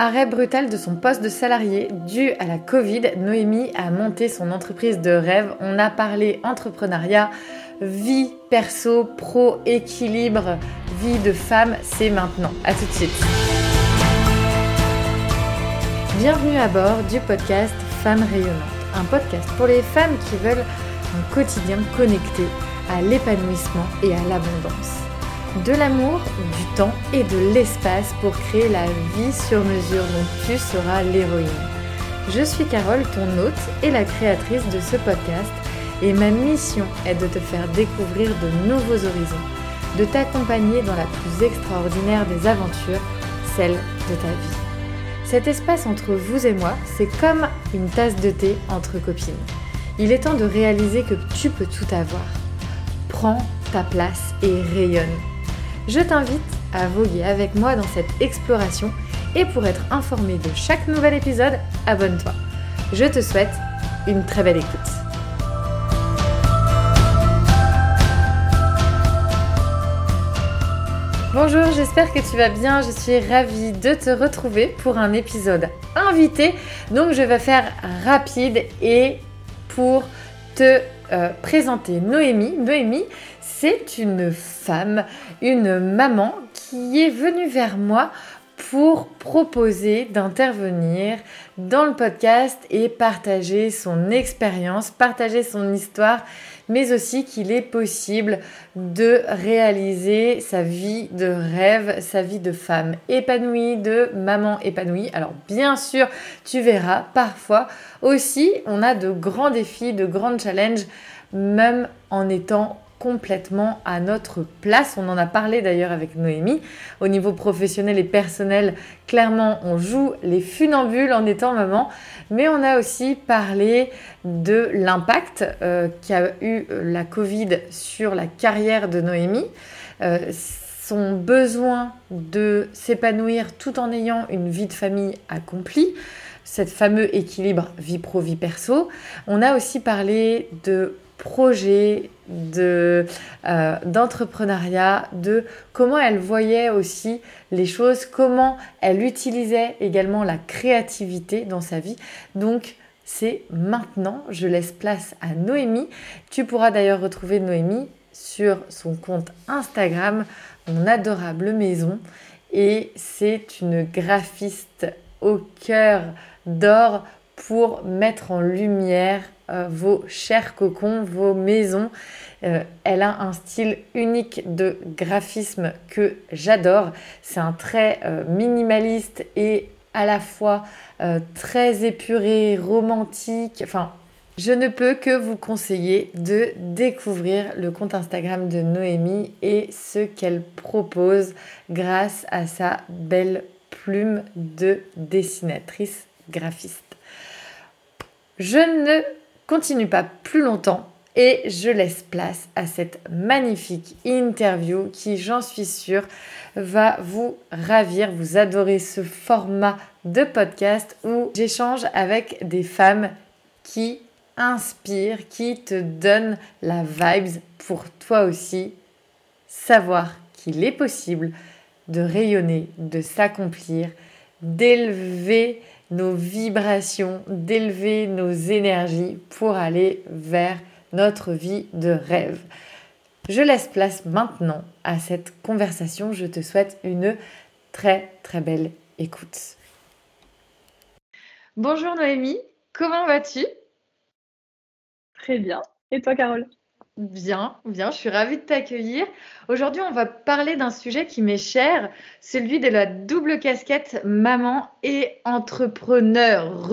Arrêt brutal de son poste de salarié dû à la Covid, Noémie a monté son entreprise de rêve. On a parlé entrepreneuriat, vie perso, pro, équilibre, vie de femme, c'est maintenant. À tout de suite. Bienvenue à bord du podcast Femmes rayonnantes, un podcast pour les femmes qui veulent un quotidien connecté à l'épanouissement et à l'abondance de l'amour, du temps et de l'espace pour créer la vie sur mesure dont tu seras l'héroïne. Je suis Carole, ton hôte et la créatrice de ce podcast, et ma mission est de te faire découvrir de nouveaux horizons, de t'accompagner dans la plus extraordinaire des aventures, celle de ta vie. Cet espace entre vous et moi, c'est comme une tasse de thé entre copines. Il est temps de réaliser que tu peux tout avoir. Prends ta place et rayonne je t'invite à voguer avec moi dans cette exploration et pour être informé de chaque nouvel épisode, abonne-toi. Je te souhaite une très belle écoute. Bonjour, j'espère que tu vas bien. Je suis ravie de te retrouver pour un épisode invité. Donc je vais faire rapide et pour te euh, présenter Noémie. Noémie, c'est une femme, une maman qui est venue vers moi pour proposer d'intervenir dans le podcast et partager son expérience, partager son histoire, mais aussi qu'il est possible de réaliser sa vie de rêve, sa vie de femme épanouie, de maman épanouie. Alors bien sûr, tu verras, parfois aussi, on a de grands défis, de grands challenges, même en étant complètement à notre place. On en a parlé d'ailleurs avec Noémie. Au niveau professionnel et personnel, clairement, on joue les funambules en étant maman. Mais on a aussi parlé de l'impact euh, qu'a eu la Covid sur la carrière de Noémie. Euh, son besoin de s'épanouir tout en ayant une vie de famille accomplie, cet fameux équilibre vie pro, vie perso. On a aussi parlé de projet, de, euh, d'entrepreneuriat, de comment elle voyait aussi les choses, comment elle utilisait également la créativité dans sa vie. Donc, c'est maintenant, je laisse place à Noémie. Tu pourras d'ailleurs retrouver Noémie sur son compte Instagram, mon adorable maison. Et c'est une graphiste au cœur d'or pour mettre en lumière euh, vos chers cocons, vos maisons. Euh, elle a un style unique de graphisme que j'adore. C'est un trait euh, minimaliste et à la fois très épuré, romantique. Enfin, je ne peux que vous conseiller de découvrir le compte Instagram de Noémie et ce qu'elle propose grâce à sa belle plume de dessinatrice graphiste. Je ne continue pas plus longtemps et je laisse place à cette magnifique interview qui, j'en suis sûre, va vous ravir, vous adorez ce format de podcast où j'échange avec des femmes qui inspirent, qui te donnent la vibes pour toi aussi. Savoir qu'il est possible de rayonner, de s'accomplir, d'élever nos vibrations, d'élever nos énergies pour aller vers notre vie de rêve. Je laisse place maintenant à cette conversation. Je te souhaite une très très belle écoute. Bonjour Noémie, comment vas-tu? Très bien. Et toi Carole? Bien, bien, je suis ravie de t'accueillir. Aujourd'hui, on va parler d'un sujet qui m'est cher, celui de la double casquette maman et entrepreneur.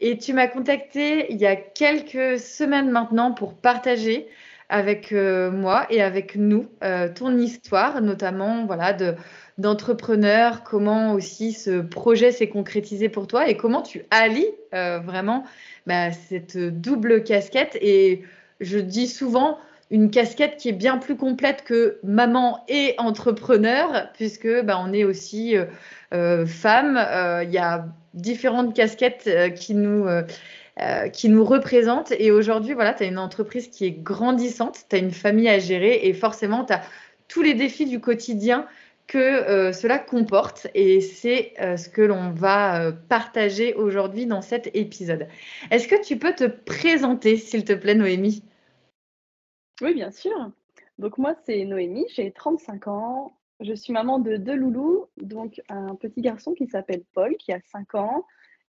Et tu m'as contacté il y a quelques semaines maintenant pour partager avec euh, moi et avec nous euh, ton histoire, notamment voilà de d'entrepreneur, comment aussi ce projet s'est concrétisé pour toi et comment tu allies euh, vraiment bah, cette double casquette et je dis souvent une casquette qui est bien plus complète que maman et entrepreneur, puisque bah, on est aussi euh, euh, femme. Euh, il y a différentes casquettes qui nous qui nous représentent. Et aujourd'hui, voilà, tu as une entreprise qui est grandissante, tu as une famille à gérer et forcément, tu as tous les défis du quotidien que cela comporte et c'est ce que l'on va partager aujourd'hui dans cet épisode. Est-ce que tu peux te présenter, s'il te plaît, Noémie? Oui, bien sûr. Donc moi, c'est Noémie, j'ai 35 ans, je suis maman de deux loulous, donc un petit garçon qui s'appelle Paul, qui a 5 ans,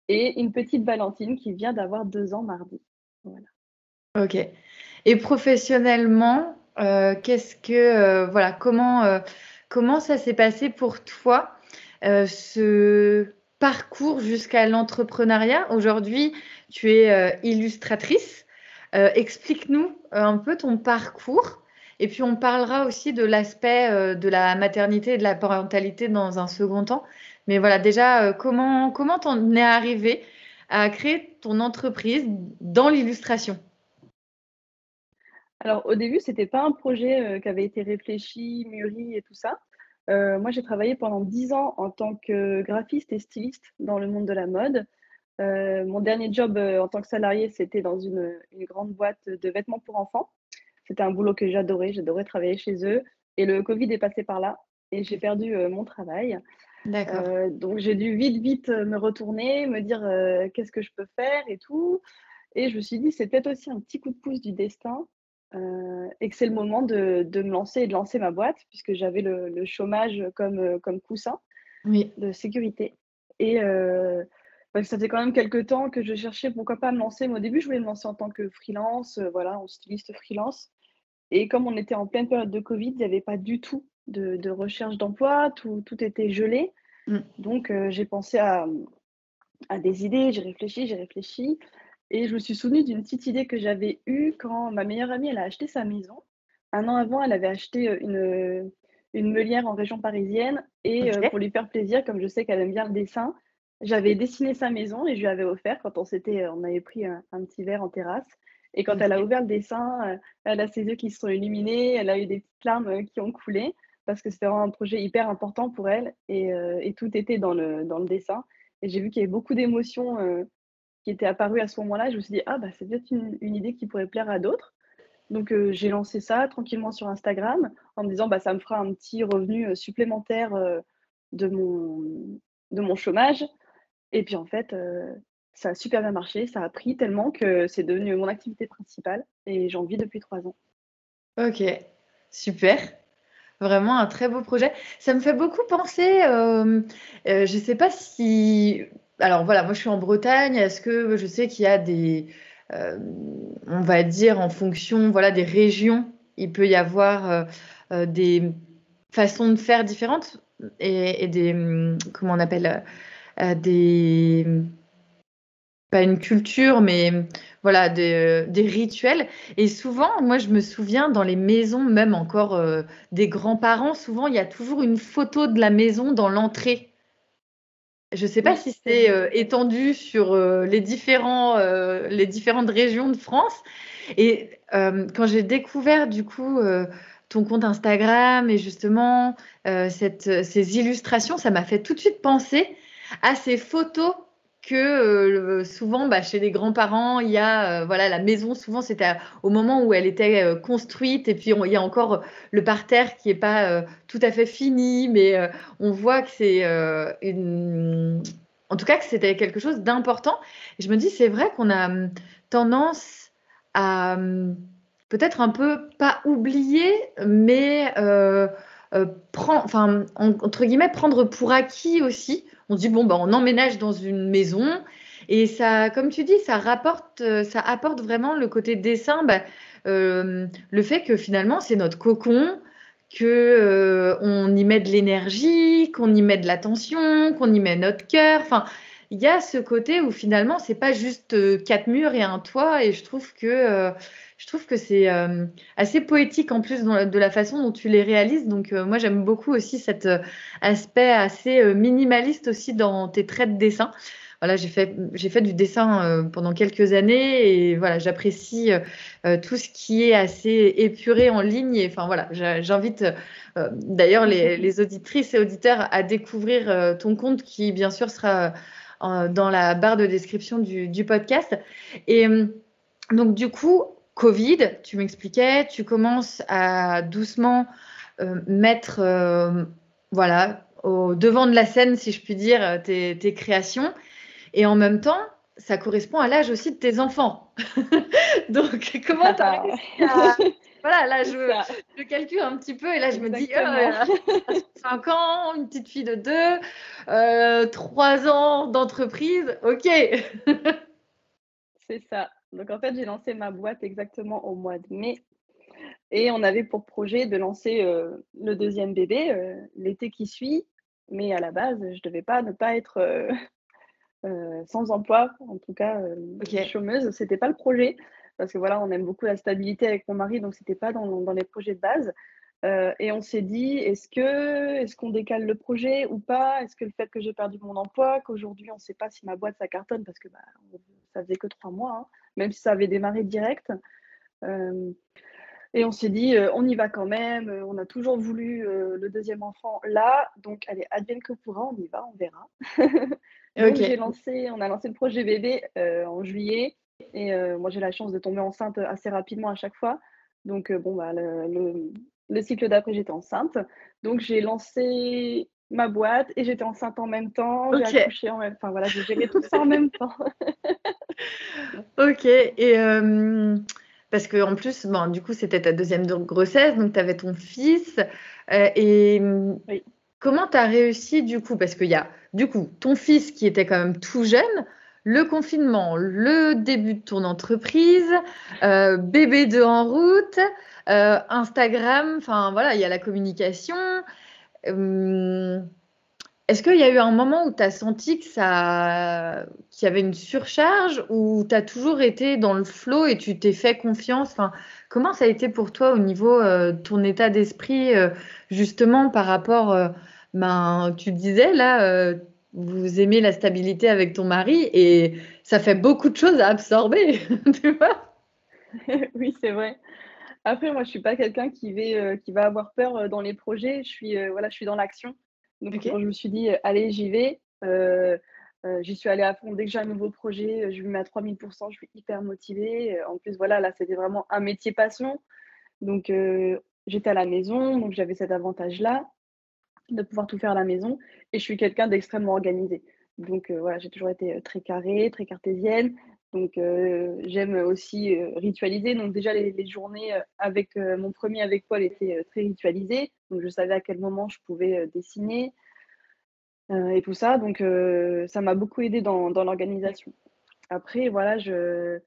et une petite Valentine qui vient d'avoir 2 ans mardi. Voilà. Ok. Et professionnellement, euh, qu'est-ce que euh, voilà, comment euh, comment ça s'est passé pour toi ce parcours jusqu'à l'entrepreneuriat? Aujourd'hui, tu es illustratrice. Explique-nous un peu ton parcours et puis on parlera aussi de l'aspect euh, de la maternité et de la parentalité dans un second temps. Mais voilà, déjà, euh, comment comment t'en es arrivé à créer ton entreprise dans l'illustration? Alors au début, c'était pas un projet euh, qui avait été réfléchi, mûri et tout ça. moi, j'ai travaillé pendant dix ans en tant que graphiste et styliste dans le monde de la mode. mon dernier job en tant que salarié, c'était dans une, une, grande boîte de vêtements pour enfants. C'était un boulot que j'adorais, j'adorais travailler chez eux. Et le Covid est passé par là et j'ai perdu euh, mon travail. D'accord. Euh, donc j'ai dû vite, vite euh, me retourner, me dire qu'est-ce que je peux faire et tout. Et je me suis dit, c'est peut-être aussi un petit coup de pouce du destin et que c'est le moment de, de, me lancer et de lancer ma boîte, puisque j'avais le, le, chômage comme, comme coussin oui. de sécurité. Et bah, ça fait quand même quelques temps que je cherchais pourquoi pas me lancer. Mais au début, je voulais me lancer en tant que freelance, voilà, en styliste freelance. Et comme on était en pleine période de Covid, il n'y avait pas du tout de, recherche d'emploi, tout, tout, était gelé. Mm. Donc, euh, j'ai pensé à, à, des idées, j'ai réfléchi, j'ai réfléchi. Et je me suis souvenue d'une petite idée que j'avais eue quand ma meilleure amie, elle a acheté sa maison. Un an avant, elle avait acheté euh, une, une meulière en région parisienne. Et euh, pour lui faire plaisir, comme je sais qu'elle aime bien le dessin, j'avais dessiné sa maison et je lui avais offert quand on s'était, on avait pris un, petit verre en terrasse. Et quand elle a ouvert le dessin, euh, elle a ses yeux qui se sont illuminés, elle a eu des petites larmes euh, qui ont coulé parce que c'était vraiment un projet hyper important pour elle et, euh, et tout était dans le, dans le dessin. Et j'ai vu qu'il y avait beaucoup d'émotions qui étaient apparues à ce moment-là. Je me suis dit, ah, bah, c'est peut-être une, idée qui pourrait plaire à d'autres. Donc, j'ai lancé ça tranquillement sur Instagram en me disant, bah, ça me fera un petit revenu supplémentaire de, mon, de mon chômage. Et puis, en fait, ça a super bien marché, ça a pris tellement que c'est devenu mon activité principale et j'en vis depuis trois ans. Ok, super. Vraiment un très beau projet. Ça me fait beaucoup penser, euh, euh, je ne sais pas si... Alors voilà, moi je suis en Bretagne, est-ce que je sais qu'il y a des, euh, on va dire en fonction voilà, des régions, il peut y avoir des façons de faire différentes et, des, comment on appelle, des pas une culture, mais voilà, des, rituels. Et souvent, moi, je me souviens dans les maisons, même encore euh, des grands-parents, souvent, il y a toujours une photo de la maison dans l'entrée. Je ne sais pas si c'est euh, étendu sur euh, les, différents, les différentes régions de France. Et quand j'ai découvert, du coup, ton compte Instagram et justement cette, ces illustrations, ça m'a fait tout de suite penser à ces photos que euh, souvent bah, chez les grands-parents, il y a euh, voilà la maison. Souvent, c'était au moment où elle était euh, construite, et puis il y a encore le parterre qui est pas tout à fait fini, mais on voit que c'est une... en tout cas que c'était quelque chose d'important. Je me dis, c'est vrai qu'on a hum, tendance à hum, peut-être un peu pas oublier, mais prendre, enfin entre guillemets prendre pour acquis aussi on dit bon bah on emménage dans une maison et ça, comme tu dis, ça rapporte, euh, ça apporte vraiment le côté dessin, bah, euh, le fait que finalement c'est notre cocon, que euh, on y met de l'énergie, qu'on y met de l'attention, qu'on y met notre cœur. Enfin, il y a ce côté où finalement c'est pas juste quatre murs et un toit et je trouve que je trouve que c'est euh, assez poétique en plus de la façon dont tu les réalises. Donc euh, moi j'aime beaucoup aussi cet euh, aspect assez minimaliste aussi dans tes traits de dessin. Voilà, j'ai fait j'ai fait du dessin pendant quelques années et voilà j'apprécie tout ce qui est assez épuré en ligne. Enfin voilà, j'invite d'ailleurs les, les, auditrices et auditeurs à découvrir ton compte qui bien sûr sera dans la barre de description du, du podcast. Et donc du coup, Covid, tu m'expliquais, tu commences à doucement euh, mettre euh, voilà, au devant de la scène, si je puis dire, tes, tes créations. Et en même temps, ça correspond à l'âge aussi de tes enfants. Donc, comment tu as ah. Voilà, là, je, je, calcule un petit peu et là, je me dis, oh, 5 ans, une petite fille de 2, euh, 3 ans d'entreprise, ok. C'est ça. Donc, en fait, j'ai lancé ma boîte exactement au mois de mai. Et on avait pour projet de lancer euh, le deuxième bébé euh, l'été qui suit. Mais à la base, je ne devais pas ne pas être euh, sans emploi, en tout cas chômeuse. C'était pas le projet parce que voilà, on aime beaucoup la stabilité avec mon mari, donc c'était pas dans, dans, les projets de base. Euh, et on s'est dit, est-ce que est-ce qu'on décale le projet ou pas? Est-ce que le fait que j'ai perdu mon emploi, qu'aujourd'hui on ne sait pas si ma boîte ça cartonne? Parce que bah, ça faisait que trois mois, hein, même si ça avait démarré direct. Euh, et on s'est dit, euh, on y va quand même. On a toujours voulu le deuxième enfant là, donc allez, advienne que pourra, on y va, on verra. j'ai lancé, on a lancé le projet bébé en juillet. Et euh, moi, j'ai la chance de tomber enceinte assez rapidement à chaque fois. Donc, euh, bon, bah, le, le, cycle d'après, j'étais enceinte. Donc, j'ai lancé ma boîte et j'étais enceinte en même temps. J'ai accouché en même temps. Enfin, voilà, j'ai géré tout ça en même temps. ok. Et parce que en plus, bon, du coup, c'était ta deuxième grossesse. Donc, tu avais ton fils. et oui. Comment tu as réussi du coup? Parce qu'il y a du coup ton fils qui était quand même tout jeune, le confinement, le début de ton entreprise, euh, bébé de en route, euh, Instagram, enfin voilà, il y a la communication. Hum, est-ce qu'il y a eu un moment où tu as senti que ça, qu'il y avait une surcharge ou tu as toujours été dans le flow et tu t'es fait confiance? Comment ça a été pour toi au niveau euh, de ton état d'esprit, justement par rapport ben, tu disais là, vous aimez la stabilité avec ton mari et ça fait beaucoup de choses à absorber, tu vois Oui, c'est vrai. Après, moi, je suis pas quelqu'un qui, euh, qui va avoir peur euh, dans les projets. Je suis, voilà, je suis dans l'action. Donc, quand je me suis dit, allez, j'y vais, j'y suis allée à fond. Dès que j'ai un nouveau projet, je lui mets à 3000%, je suis hyper motivée. En plus, voilà, là, c'était vraiment un métier passion. Donc, j'étais à la maison, donc j'avais cet avantage-là de pouvoir tout faire à la maison. Et je suis quelqu'un d'extrêmement organisé. Donc euh, voilà, j'ai toujours été euh, très carrée, très cartésienne. Donc euh, j'aime aussi ritualiser. Donc déjà les, journées avec mon premier avec Paul étaient très ritualisées. Donc je savais à quel moment je pouvais dessiner et tout ça. Donc ça m'a beaucoup aidé dans, dans l'organisation. Après voilà, je,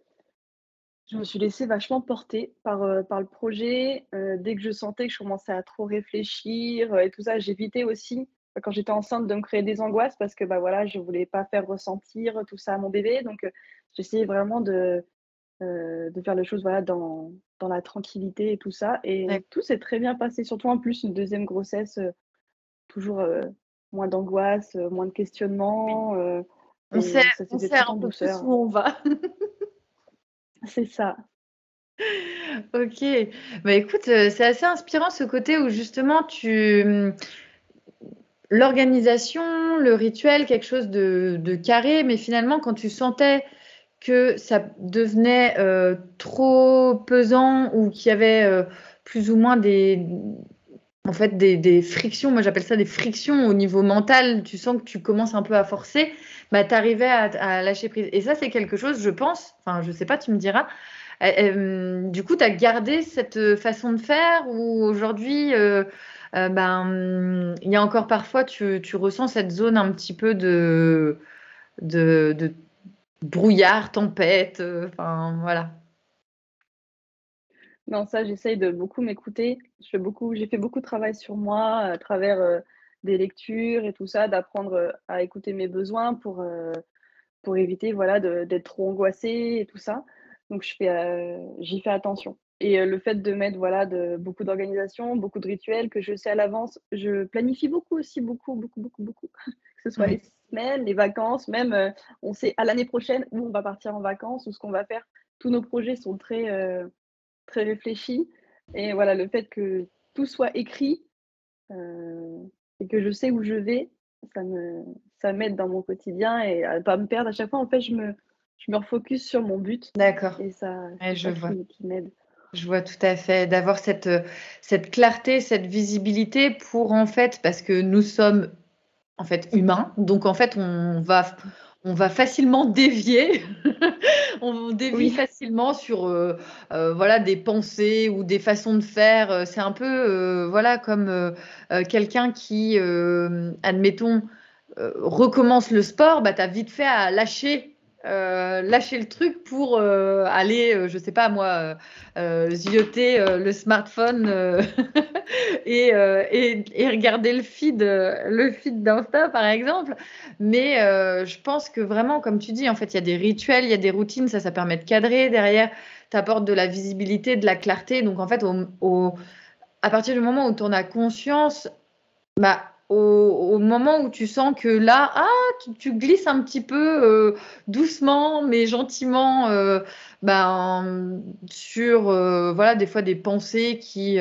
je me suis laissée vachement porter par, euh, par le projet. Euh, dès que je sentais que je commençais à trop réfléchir euh, et tout ça, j'évitais aussi, quand j'étais enceinte, de me créer des angoisses parce que bah, voilà, je ne voulais pas faire ressentir tout ça à mon bébé. Donc, j'essayais vraiment de, de faire les choses voilà, dans, dans la tranquillité et tout ça. Et tout s'est très bien passé, surtout en plus, une deuxième grossesse, toujours moins d'angoisse, moins de questionnement. on sait, on sait un peu où on va. C'est ça. Ok. Bah écoute, euh, c'est assez inspirant ce côté où justement tu hum, l'organisation, le rituel, quelque chose de, carré, mais finalement quand tu sentais que ça devenait euh, trop pesant ou qu'il y avait euh, plus ou moins des en fait des, frictions, moi j'appelle ça des frictions au niveau mental, tu sens que tu commences un peu à forcer, bah, tu arrivais à, lâcher prise. Et ça, c'est quelque chose, je pense, enfin je sais pas, tu me diras, euh, euh, du coup, tu as gardé cette façon de faire ou aujourd'hui, euh, ben, il y a encore parfois, tu, tu, ressens cette zone un petit peu de, de, de brouillard, tempête, enfin voilà. Non, ça, j'essaye de beaucoup m'écouter. Je beaucoup, j'ai fait beaucoup de travail sur moi à travers euh, des lectures et tout ça, d'apprendre euh, à écouter mes besoins pour, euh, pour éviter voilà, d'être trop angoissée et tout ça. Donc, je fais, j'y fais attention. Et le fait de mettre voilà, de, beaucoup d'organisation, beaucoup de rituels que je sais à l'avance, je planifie beaucoup aussi, beaucoup, beaucoup, beaucoup, beaucoup. que ce soit les semaines, les vacances, même on sait à l'année prochaine où on va partir en vacances ou ce qu'on va faire. Tous nos projets sont très très réfléchi. Et voilà, le fait que tout soit écrit euh, et que je sais où je vais, ça me ça m'aide dans mon quotidien et à ne pas me perdre. À chaque fois, en fait, je me, je me refocus sur mon but. D'accord. Et ça, je vois. qui, m'aide. Je vois tout à fait. D'avoir cette, cette clarté, cette visibilité pour en fait, parce que nous sommes en fait humains, donc en fait on va on va facilement dévier, on dévie facilement sur euh, euh, voilà des pensées ou des façons de faire. C'est un peu euh, voilà comme quelqu'un qui, admettons, recommence le sport, bah, tu as vite fait à lâcher euh, lâcher le truc pour euh, aller, euh, je sais pas moi, zioter le smartphone et, et, regarder le feed, le feed d'Insta par exemple. Mais je pense que vraiment, comme tu dis, en fait, il y a des rituels, il y a des routines, ça, ça permet de cadrer. Derrière, tu apportes de la visibilité, de la clarté. Donc en fait, au, à partir du moment où tu en as conscience, bah, au, moment où tu sens que là, ah, tu, glisses un petit peu euh, doucement, mais gentiment, euh, ben, sur euh, voilà des fois des pensées qui,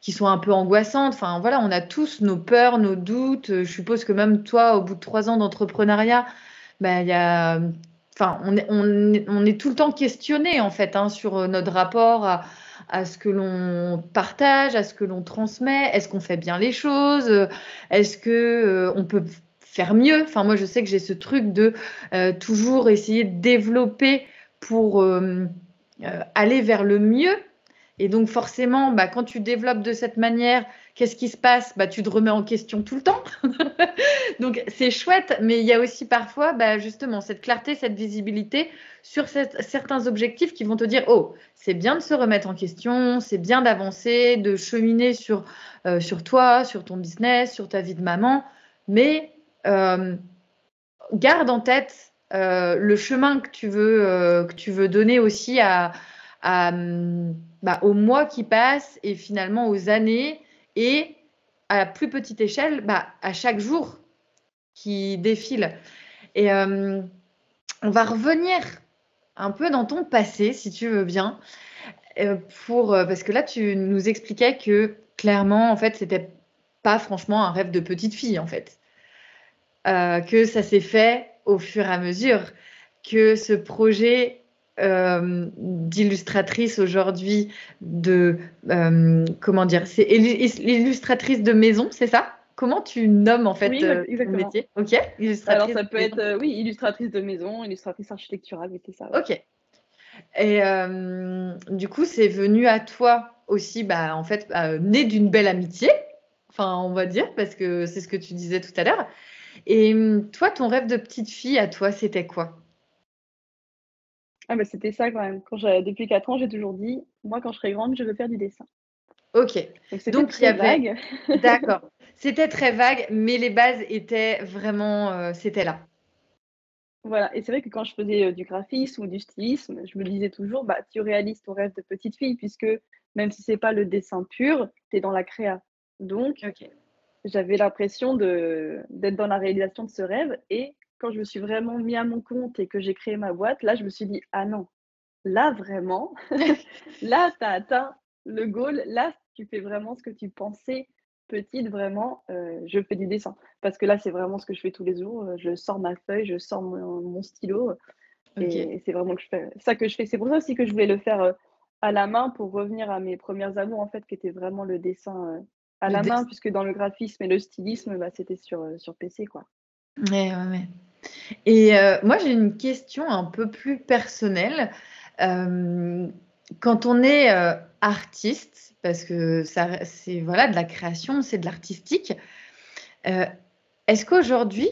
qui sont un peu angoissantes. Enfin voilà, on a tous nos peurs, nos doutes. Je suppose que même toi, au bout de trois ans d'entrepreneuriat, ben, y a, enfin, on est, on, on est tout le temps questionné en fait hein, sur notre rapport à à ce que l'on partage, à ce que l'on transmet. Est-ce qu'on fait bien les choses? Est-ce que euh, on peut faire mieux? Enfin, moi, je sais que j'ai ce truc de euh, toujours essayer de développer pour euh, aller vers le mieux. Et donc, forcément, bah, quand tu développes de cette manière, qu'est-ce qui se passe? Bah, Tu te remets en question tout le temps. donc, c'est chouette, mais il y a aussi parfois, bah, justement, cette clarté, cette visibilité sur certains objectifs qui vont te dire, oh, c'est bien de se remettre en question, c'est bien d'avancer, de cheminer sur, euh, toi, sur ton business, sur ta vie de maman, mais euh, garde en tête euh, le chemin que tu veux, que tu veux donner aussi à, à bah, aux mois qui passent et finalement aux années et à plus petite échelle, bah, à chaque jour qui défile. Et on va revenir un peu dans ton passé, si tu veux bien, euh, pour, euh, parce que là, tu nous expliquais que clairement, en fait, c'était pas franchement un rêve de petite fille, en fait. Euh, que ça s'est fait au fur et à mesure, que ce projet d'illustratrice aujourd'hui, de comment dire, c'est illustratrice de maison, c'est ça? Comment tu nommes en fait euh, le métier? Ok. Alors ça peut être euh, oui illustratrice de maison, illustratrice architecturale, c'est ça. Ok. Et euh, du coup, c'est venu à toi aussi, bah, en fait, né d'une belle amitié, enfin, on va dire, parce que c'est ce que tu disais tout à l'heure. Et toi, ton rêve de petite fille à toi, c'était quoi? Ah bah, C'était ça quand même. Quand depuis 4 ans, j'ai toujours dit, moi, quand je serai grande, je veux faire du dessin. Ok. Donc, il y avait. D'accord. C'était très vague, mais les bases étaient vraiment. Euh, c'était là. Voilà. Et c'est vrai que quand je faisais euh, du graphisme ou du stylisme, je me disais toujours, bah, tu réalises ton rêve de petite fille, puisque même si c'est pas le dessin pur, tu es dans la créa. Donc, j'avais l'impression d'être dans la réalisation de ce rêve. Et quand je me suis vraiment mis à mon compte et que j'ai créé ma boîte, là, je me suis dit, ah non, là, vraiment, là, tu as atteint le goal. Là, tu fais vraiment ce que tu pensais petite, vraiment, euh, je fais du dessin. Parce que là, c'est vraiment ce que je fais tous les jours. Euh, je sors ma feuille, je sors mon, stylo. Et c'est vraiment que je fais, ça que je fais. C'est pour ça aussi que je voulais le faire euh, à la main pour revenir à mes premières amours, en fait, qui était vraiment le dessin à la main, puisque dans le graphisme et le stylisme, bah, c'était sur, sur PC, quoi. Ouais, ouais, ouais. Et moi, j'ai une question un peu plus personnelle. quand on est artiste, parce que c'est voilà de la création, c'est de l'artistique. Euh, est-ce qu'aujourd'hui,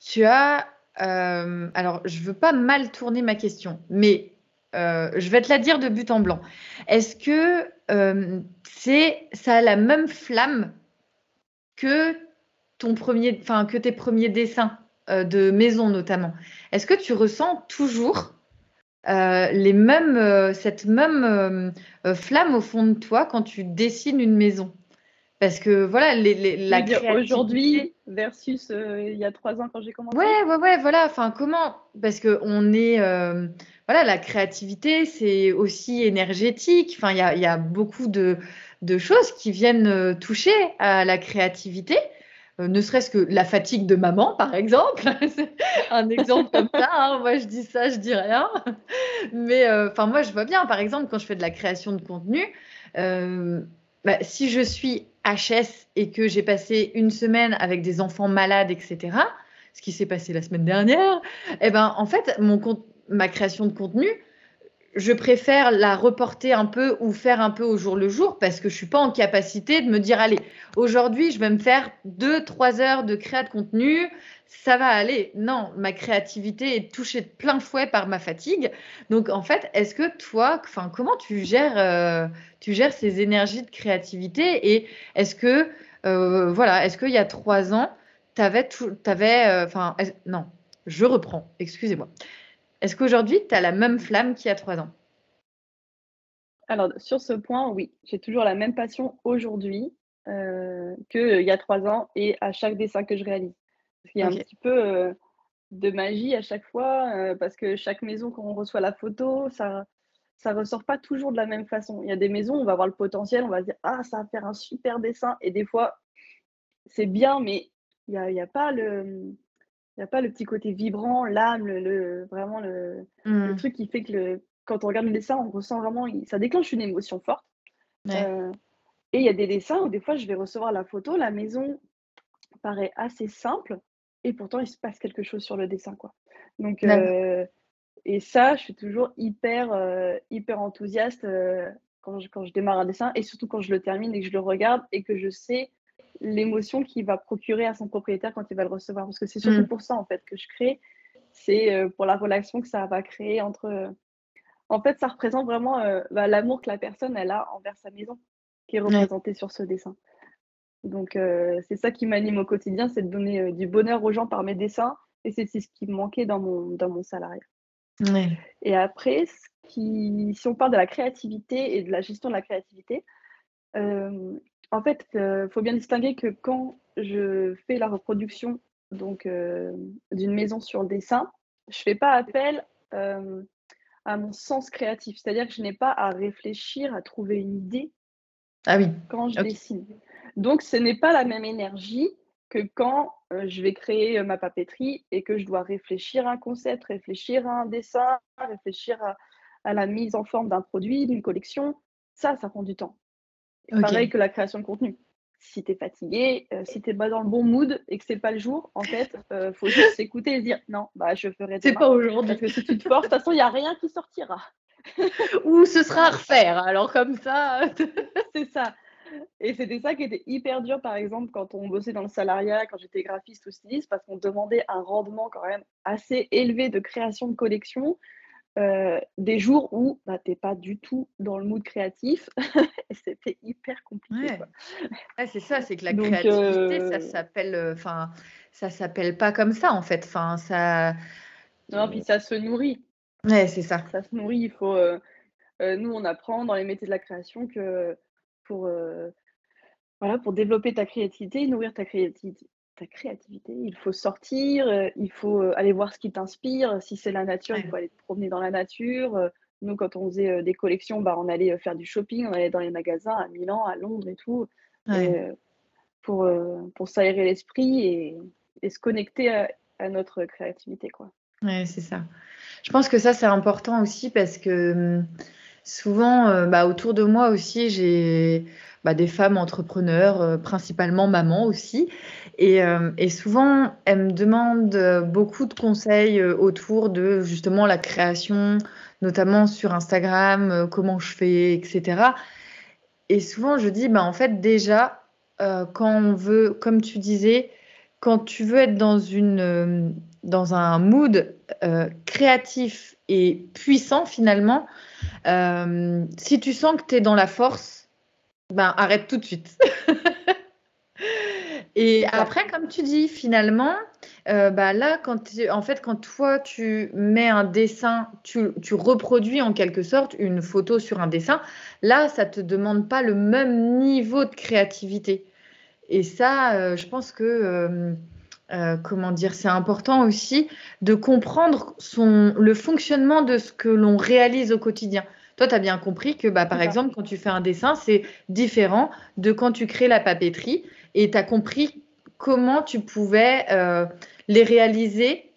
tu as... Euh, alors, je veux pas mal tourner ma question, mais euh, je vais te la dire de but en blanc. Est-ce que ça a la même flamme que ton premier, que tes premiers dessins? De maison notamment Est-ce que tu ressens toujours euh, les mêmes, euh, cette même euh, flamme au fond de toi quand tu dessines une maison? Parce que voilà, les, la Aujourd'hui versus il y a trois ans quand j'ai commencé. Ouais, ouais, ouais, voilà. Enfin, comment? Parce que on est, voilà, la créativité, c'est aussi énergétique. Enfin, il y a, y a, beaucoup de, de, choses qui viennent toucher à la créativité. Euh, ne serait-ce que la fatigue de maman, par exemple. un exemple comme ça. Hein. Moi, je dis ça, je dis rien. Mais euh, enfin, moi, je vois bien, par exemple, quand je fais de la création de contenu, euh, bah, si je suis HS et que j'ai passé une semaine avec des enfants malades, etc., ce qui s'est passé la semaine dernière, eh ben, en fait, mon ma création de contenu, je préfère la reporter un peu ou faire un peu au jour le jour parce que je suis pas en capacité de me dire allez aujourd'hui je vais me faire deux trois heures de créa de contenu ça va aller. Non ma créativité est touchée de plein fouet par ma fatigue. Donc en fait est-ce que toi enfin comment tu gères euh, tu gères ces énergies de créativité et est-ce que euh, voilà est-ce qu'il y a trois ans tu avais euh, enfin non je reprends excusez-moi est-ce qu'aujourd'hui, tu as la même flamme qu'il y a trois ans? Alors, sur ce point, oui. J'ai toujours la même passion aujourd'hui euh, qu'il y a trois ans et à chaque dessin que je réalise. Il y a un petit peu euh, de magie à chaque fois euh, parce que chaque maison, quand on reçoit la photo, ça ça ressort pas toujours de la même façon. Il y a des maisons, on va voir le potentiel, on va se dire ah ça va faire un super dessin et des fois c'est bien mais il n'y a, y a, pas le il n'y a pas le petit côté vibrant, l'âme, le, vraiment le, mmh. truc qui fait que le, quand on regarde le dessin, on ressent vraiment, ça déclenche une émotion forte. Euh, et il y a des dessins où des fois je vais recevoir la photo, la maison paraît assez simple et pourtant il se passe quelque chose sur le dessin. Quoi. Donc, euh, et ça, je suis toujours hyper, euh, hyper enthousiaste quand, je, quand je démarre un dessin et surtout quand je le termine et que je le regarde et que je sais l'émotion qu'il va procurer à son propriétaire quand il va le recevoir. Parce que c'est surtout mm. pour ça, en fait, que je crée. C'est euh, pour la relation que ça va créer entre... Euh, en fait, ça représente vraiment euh, bah, l'amour que la personne, elle a envers sa maison, qui est représenté sur ce dessin. Donc, c'est ça qui m'anime au quotidien, c'est de donner du bonheur aux gens par mes dessins. Et c'est ce qui me manquait dans mon, dans mon salariat. Et après, ce qui, si on parle de la créativité et de la gestion de la créativité, en fait, il euh, faut bien distinguer que quand je fais la reproduction donc euh, d'une maison sur le dessin, je ne fais pas appel euh, à mon sens créatif. C'est-à-dire que je n'ai pas à réfléchir, à trouver une idée ah oui. quand je dessine. Donc, ce n'est pas la même énergie que quand je vais créer ma papeterie et que je dois réfléchir à un concept, réfléchir à un dessin, réfléchir à la mise en forme d'un produit, d'une collection. Ça, ça prend du temps. Pareil que la création de contenu. Si tu es fatigué, euh, si tu n'es pas dans le bon mood et que c'est pas le jour, en fait, il euh, faut juste s'écouter et se dire non, bah je ferai C'est pas aujourd'hui. Parce que si tu te forces, de toute façon, il n'y a rien qui sortira. Ou ce sera à refaire. Alors comme ça. c'est ça. Et c'était ça qui était hyper dur, par exemple, quand on bossait dans le salariat, quand j'étais graphiste ou styliste, parce qu'on demandait un rendement quand même assez élevé de création de collection. Euh, des jours où bah, tu n'es pas du tout dans le mood créatif et c'était hyper compliqué. c'est ça, c'est que la créativité, ça euh s'appelle, euh, enfin, ça s'appelle pas comme ça en fait. Enfin, ça. Non, puis ça se nourrit. Ouais, c'est ça. Ça se nourrit. Il faut. nous, on apprend dans les métiers de la création que pour voilà, pour développer ta créativité, nourrir ta créativité, ta créativité. Il faut sortir, euh, il faut euh, aller voir ce qui t'inspire. Si c'est la nature, il faut aller te promener dans la nature. Euh, nous, quand on faisait des collections, bah, on allait faire du shopping, on allait dans les magasins à Milan, à Londres et tout, pour, pour s'aérer l'esprit et, et, se connecter à, notre créativité. Quoi. Ouais, c'est ça. Je pense que ça, c'est important aussi parce que hum, souvent, bah, autour de moi aussi, j'ai bah, des femmes entrepreneurs, principalement mamans aussi. Euh, et, souvent, elles me demandent beaucoup de conseils euh, autour de justement la création, notamment sur Instagram, euh, comment je fais, etc. Et souvent, je dis, bah, en fait, déjà, quand on veut, comme tu disais, quand tu veux être dans, une, dans un mood créatif et puissant, finalement, si tu sens que tu es dans la force, ben, arrête tout de suite. Et après, comme tu dis, finalement, euh, bah là, quand en fait, quand toi, tu mets un dessin, tu, tu, reproduis en quelque sorte une photo sur un dessin, là, ça ne te demande pas le même niveau de créativité. Et ça, euh, je pense que, euh, comment dire, c'est important aussi de comprendre son, le fonctionnement de ce que l'on réalise au quotidien. Toi, tu as bien compris que, bah, par exemple, quand tu fais un dessin, c'est différent de quand tu crées la papeterie et tu as compris comment tu pouvais les réaliser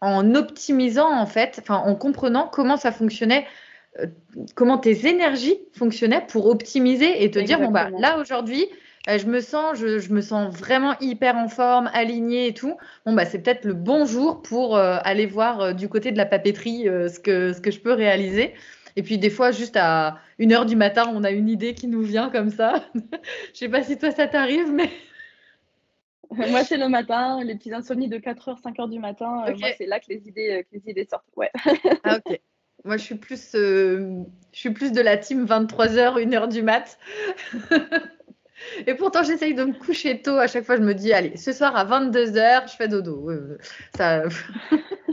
en optimisant en fait, enfin en comprenant comment ça fonctionnait, comment tes énergies fonctionnaient pour optimiser et te dire bon bah là aujourd'hui je me sens, je, me sens vraiment hyper en forme, alignée et tout. Bon bah c'est peut-être le bon jour pour aller voir du côté de la papeterie ce que ce que je peux réaliser. Et puis des fois, juste à 1h du matin, on a une idée qui nous vient comme ça. Je sais pas si toi ça t'arrive, mais. moi, c'est le matin, les petits insomnies de 4h, 5h du matin. Euh, moi, c'est là que les idées, que les idées sortent. Ouais. ah, ok. Moi, je suis plus, euh, je suis plus de la team 23h, 1h du mat. Et pourtant, j'essaye de me coucher tôt. À chaque fois, je me dis, allez, ce soir à 22h, je fais dodo. ça...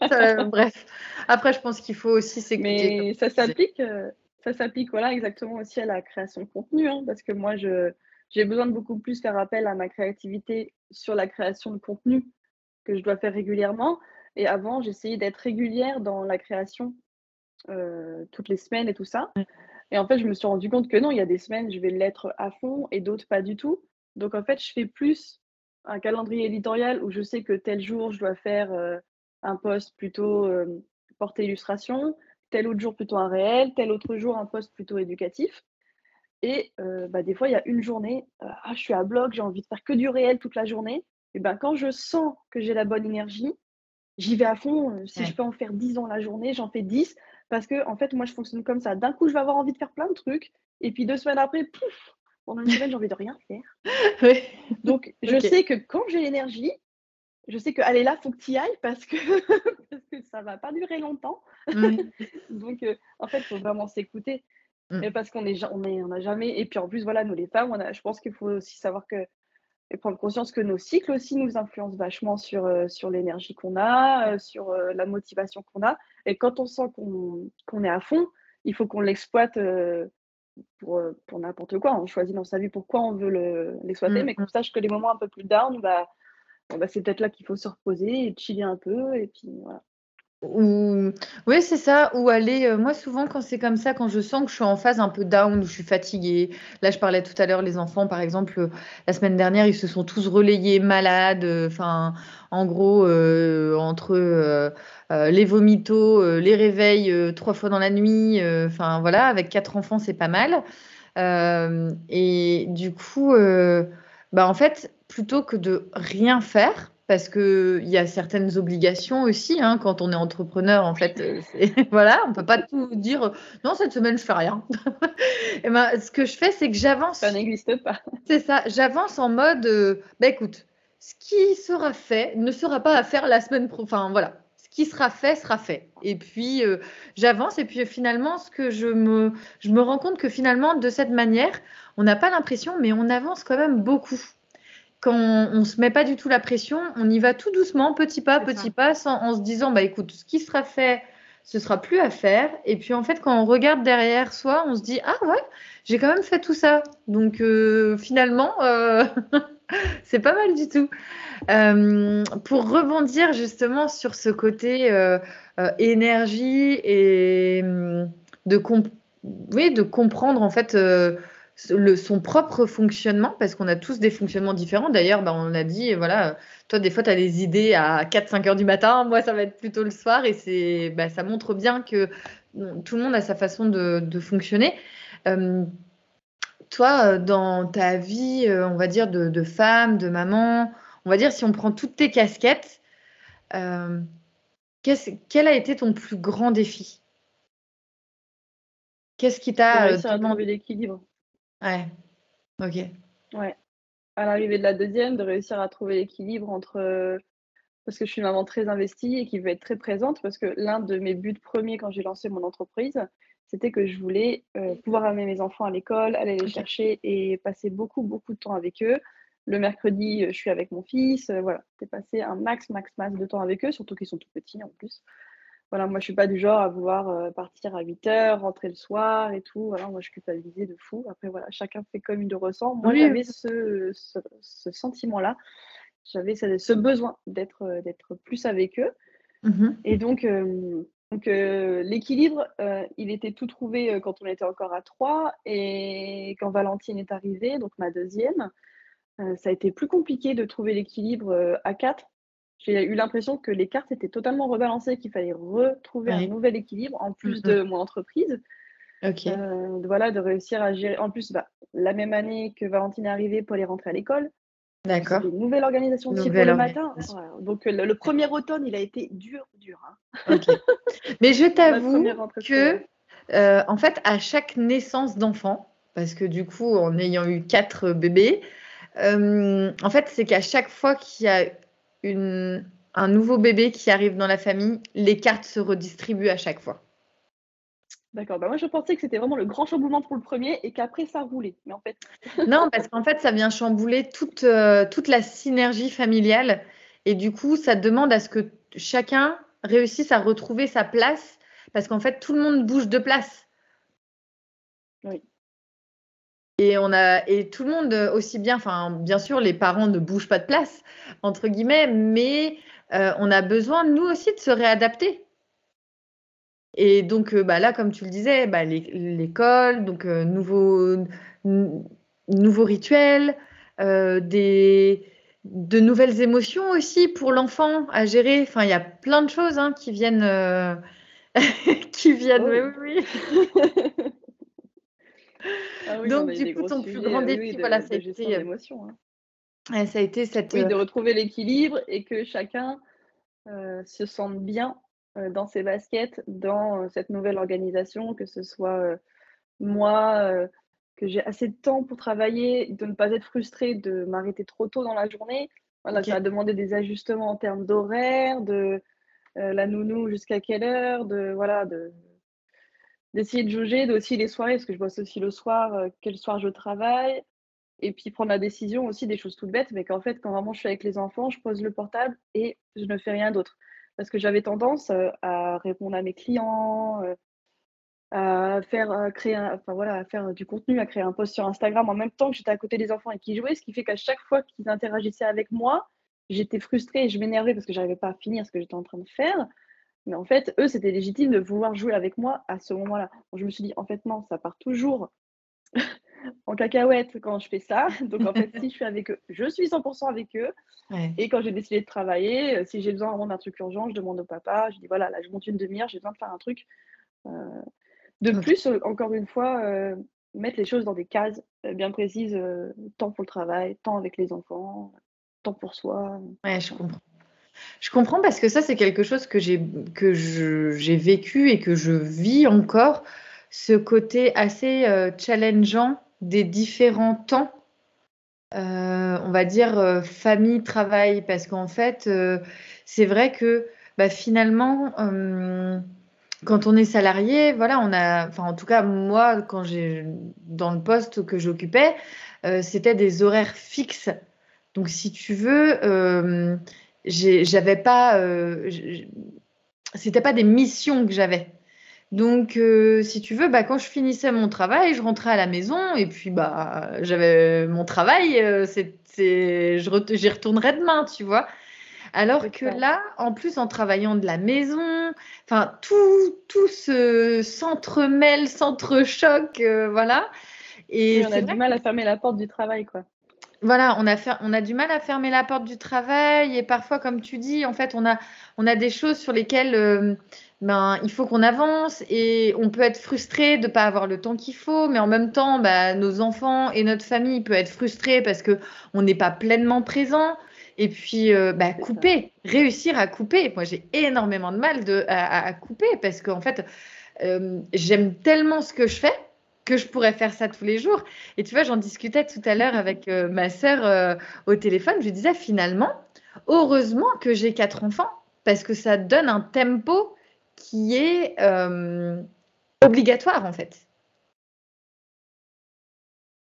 bref. Après, je pense qu'il faut aussi s'écouter. Mais ça s'applique, euh, ça s'applique voilà, exactement aussi à la création de contenu. Hein, parce que moi, je, j'ai besoin de beaucoup plus faire appel à ma créativité sur la création de contenu que je dois faire régulièrement. Et avant, j'essayais d'être régulière dans la création euh, toutes les semaines et tout ça. Et en fait, je me suis rendu compte que non, il y a des semaines, je vais l'être à fond et d'autres pas du tout. Donc en fait, je fais plus un calendrier éditorial où je sais que tel jour, je dois faire euh, un post plutôt euh, illustration, tel autre jour plutôt un réel, tel autre jour un poste plutôt éducatif. Et euh, bah, des fois, il y a une journée, euh, ah, je suis à bloc, j'ai envie de faire que du réel toute la journée. Et ben, quand je sens que j'ai la bonne énergie, j'y vais à fond. Euh, si je peux en faire 10 dans la journée, j'en fais 10. Parce que, en fait, moi, je fonctionne comme ça. D'un coup, je vais avoir envie de faire plein de trucs. Et puis, deux semaines après, pouf, pendant une semaine, j'ai envie de rien faire. Donc, je sais que quand j'ai l'énergie, je sais que allez là, faut que tu y ailles parce que, parce que ça va pas durer longtemps. Donc, euh, en fait, il faut vraiment s'écouter. Mmh. Parce qu'on est, on est, on a jamais. Et puis en plus, voilà, nous les femmes, on a, je pense qu'il faut aussi savoir que et prendre conscience que nos cycles aussi nous influencent vachement sur, euh, sur l'énergie qu'on a, euh, sur la motivation qu'on a. Et quand on sent qu'on est à fond, il faut qu'on l'exploite pour, pour n'importe quoi. On choisit dans sa vie pourquoi on veut l'exploiter, mmh. mais qu'on sache que les moments un peu plus down, bah, bah, c'est peut-être là qu'il faut se reposer et chiller un peu. Et puis voilà. Ou... Oui, c'est ça. Ou aller, euh, moi souvent quand c'est comme ça, quand je sens que je suis en phase un peu down, où je suis fatiguée. Là, je parlais tout à l'heure, les enfants, par exemple, euh, la semaine dernière, ils se sont tous relayés malades. Euh, enfin, en gros, entre les vomitos, les réveils trois fois dans la nuit. Enfin, voilà, avec quatre enfants, c'est pas mal. et du coup, bah, en fait, plutôt que de rien faire, parce qu'il y a certaines obligations aussi, hein, quand on est entrepreneur, en fait, euh, voilà, on peut pas tout dire, non, cette semaine, je fais rien. et eh ben, ce que je fais, c'est que j'avance. Ça n'existe pas. C'est ça, j'avance en mode, euh, bah, écoute, ce qui sera fait ne sera pas à faire la semaine prochaine. Enfin, voilà, ce qui sera fait sera fait. Et puis, euh, j'avance, et puis finalement, ce que je me, je me rends compte que finalement, de cette manière, on n'a pas l'impression, mais on avance quand même beaucoup quand on ne se met pas du tout la pression, on y va tout doucement, petit pas, petit pas, en se disant, bah écoute, ce qui sera fait, ce sera plus à faire. Et puis en fait, quand on regarde derrière soi, on se dit, ah ouais, j'ai quand même fait tout ça. Donc euh, finalement, euh, c'est pas mal du tout. Euh, pour rebondir justement sur ce côté énergie et hum, de, oui, de comprendre en fait le, son propre fonctionnement, parce qu'on a tous des fonctionnements différents. D'ailleurs, bah, on a dit, voilà, toi, des fois, tu as des idées à 4-5 heures du matin, moi, ça va être plutôt le soir, et c'est, bah, ça montre bien que tout le monde a sa façon de, fonctionner. Euh, toi, dans ta vie, euh, on va dire, de, femme, de maman, on va dire, si on prend toutes tes casquettes, euh, quel a été ton plus grand défi? Qu'est-ce qui t'a demandé l'équilibre Ouais, OK. Ouais. À l'arrivée de la deuxième, de réussir à trouver l'équilibre entre, parce que je suis une maman très investie et qui veut être très présente parce que l'un de mes buts premiers quand j'ai lancé mon entreprise, c'était que je voulais, pouvoir amener mes enfants à l'école, aller les chercher et passer beaucoup, beaucoup de temps avec eux. Le mercredi, je suis avec mon fils, voilà, c'est passer un max, max, max de temps avec eux, surtout qu'ils sont tout petits en plus. Voilà, moi, je suis pas du genre à vouloir euh, partir à 8 heures, rentrer le soir et tout. Voilà, moi, je culpabilisais de fou. Après, voilà, chacun fait comme il le ressent. Moi, j'avais ce, ce, sentiment-là. J'avais ce, besoin d'être euh, d'être plus avec eux. Mmh et donc, euh, donc l'équilibre, il était tout trouvé quand on était encore à 3 et quand Valentine est arrivée, donc ma deuxième. ça a été plus compliqué de trouver l'équilibre à quatre. J'ai eu l'impression que les cartes étaient totalement rebalancées, qu'il fallait retrouver un nouvel équilibre en plus de mon entreprise. Ok. voilà, de réussir à gérer. En plus, bah, la même année que Valentine est arrivée, pour aller rentrer à l'école. D'accord. Une nouvelle organisation aussi pour le matin. Donc le, premier automne, il a été dur, dur. Hein. Mais je t'avoue que, euh, en fait, à chaque naissance d'enfant, parce que du coup, en ayant eu quatre bébés, euh, en fait, c'est qu'à chaque fois qu'il y a une, un nouveau bébé qui arrive dans la famille, les cartes se redistribuent à chaque fois. D'accord. Bah moi, je pensais que c'était vraiment le grand chamboulement pour le premier et qu'après, ça roulait. Mais en fait. non, parce qu'en fait, ça vient chambouler toute, euh, toute la synergie familiale. Et du coup, ça demande à ce que chacun réussisse à retrouver sa place parce qu'en fait, tout le monde bouge de place. Oui. Et on a et tout le monde aussi bien, enfin bien sûr les parents ne bougent pas de place entre guillemets, mais euh, on a besoin nous aussi de se réadapter. Et donc, euh, bah, là, comme tu le disais, bah, l'école, donc euh, nouveaux nouveau rituels, euh, des, de nouvelles émotions aussi pour l'enfant à gérer. Enfin, il y a plein de choses hein, qui viennent. qui viennent, oh. oui, oui. Ah donc, du coup, ton plus grand défi, voilà, ça a été. Hein. ça a été cette. Oui, de retrouver l'équilibre et que chacun se sente bien euh, dans ses baskets, dans euh, cette nouvelle organisation, que ce soit euh, moi, que j'ai assez de temps pour travailler, de ne pas être frustrée de m'arrêter trop tôt dans la journée. Voilà, ça a demandé des ajustements en termes d'horaire, de la nounou jusqu'à quelle heure, de voilà, de d'essayer de juger, aussi les soirées, parce que je bosse aussi le soir, quel soir je travaille, et puis prendre la décision aussi des choses toutes bêtes, mais qu'en fait, quand vraiment je suis avec les enfants, je pose le portable et je ne fais rien d'autre parce que j'avais tendance à répondre à mes clients, à faire créer enfin à faire du contenu, à créer un post sur Instagram en même temps que j'étais à côté des enfants et qu'ils jouaient, ce qui fait qu'à chaque fois qu'ils interagissaient avec moi, j'étais frustrée et je m'énervais parce que j'arrivais pas à finir ce que j'étais en train de faire. Mais en fait, eux, c'était légitime de vouloir jouer avec moi à ce moment-là. je me suis dit, en fait, non, ça part toujours en cacahuète quand je fais ça. Donc en fait, si je suis avec eux, je suis 100% avec eux. Et quand j'ai décidé de travailler, euh, si j'ai besoin vraiment d'un truc urgent, je demande au papa, je dis voilà, là je monte une demi-heure, j'ai besoin de faire un truc. Euh, de plus, euh, encore une fois, mettre les choses dans des cases bien précises, temps pour le travail, temps avec les enfants, temps pour soi. Ouais, je comprends. Je comprends parce que ça, c'est quelque chose que j'ai que j'ai vécu et que je vis encore, ce côté assez challengeant des différents temps, euh, on va dire euh, famille, travail, parce qu'en fait, euh, c'est vrai que bah, finalement, quand on est salarié, voilà, on a, enfin en tout cas moi, quand j'ai dans le poste que j'occupais, c'était des horaires fixes. Donc si tu veux, j'avais pas, c'était pas des missions que j'avais. Donc, euh, si tu veux, bah, quand je finissais mon travail, je rentrais à la maison et puis bah, j'avais mon travail, euh, j'y retournerais demain, tu vois. Alors que là, en plus, en travaillant de la maison, enfin, tout, tout se s'entremêle, s'entrechoque, euh, voilà. Et on a du mal à fermer la porte du travail, quoi. Voilà, on a, on a du mal à fermer la porte du travail et parfois, comme tu dis, en fait, on a, on a des choses sur lesquelles ben, il faut qu'on avance et on peut être frustré de ne pas avoir le temps qu'il faut, mais en même temps, ben, nos enfants et notre famille peuvent être frustrés parce qu'on n'est pas pleinement présent. Et puis, euh, ben, couper, réussir à couper. Moi, j'ai énormément de mal de, à, couper parce qu'en fait, euh, j'aime tellement ce que je fais que je pourrais faire ça tous les jours. Et tu vois, j'en discutais tout à l'heure avec euh, ma sœur au téléphone. Je disais finalement, heureusement que j'ai quatre enfants parce que ça donne un tempo qui est euh, obligatoire en fait.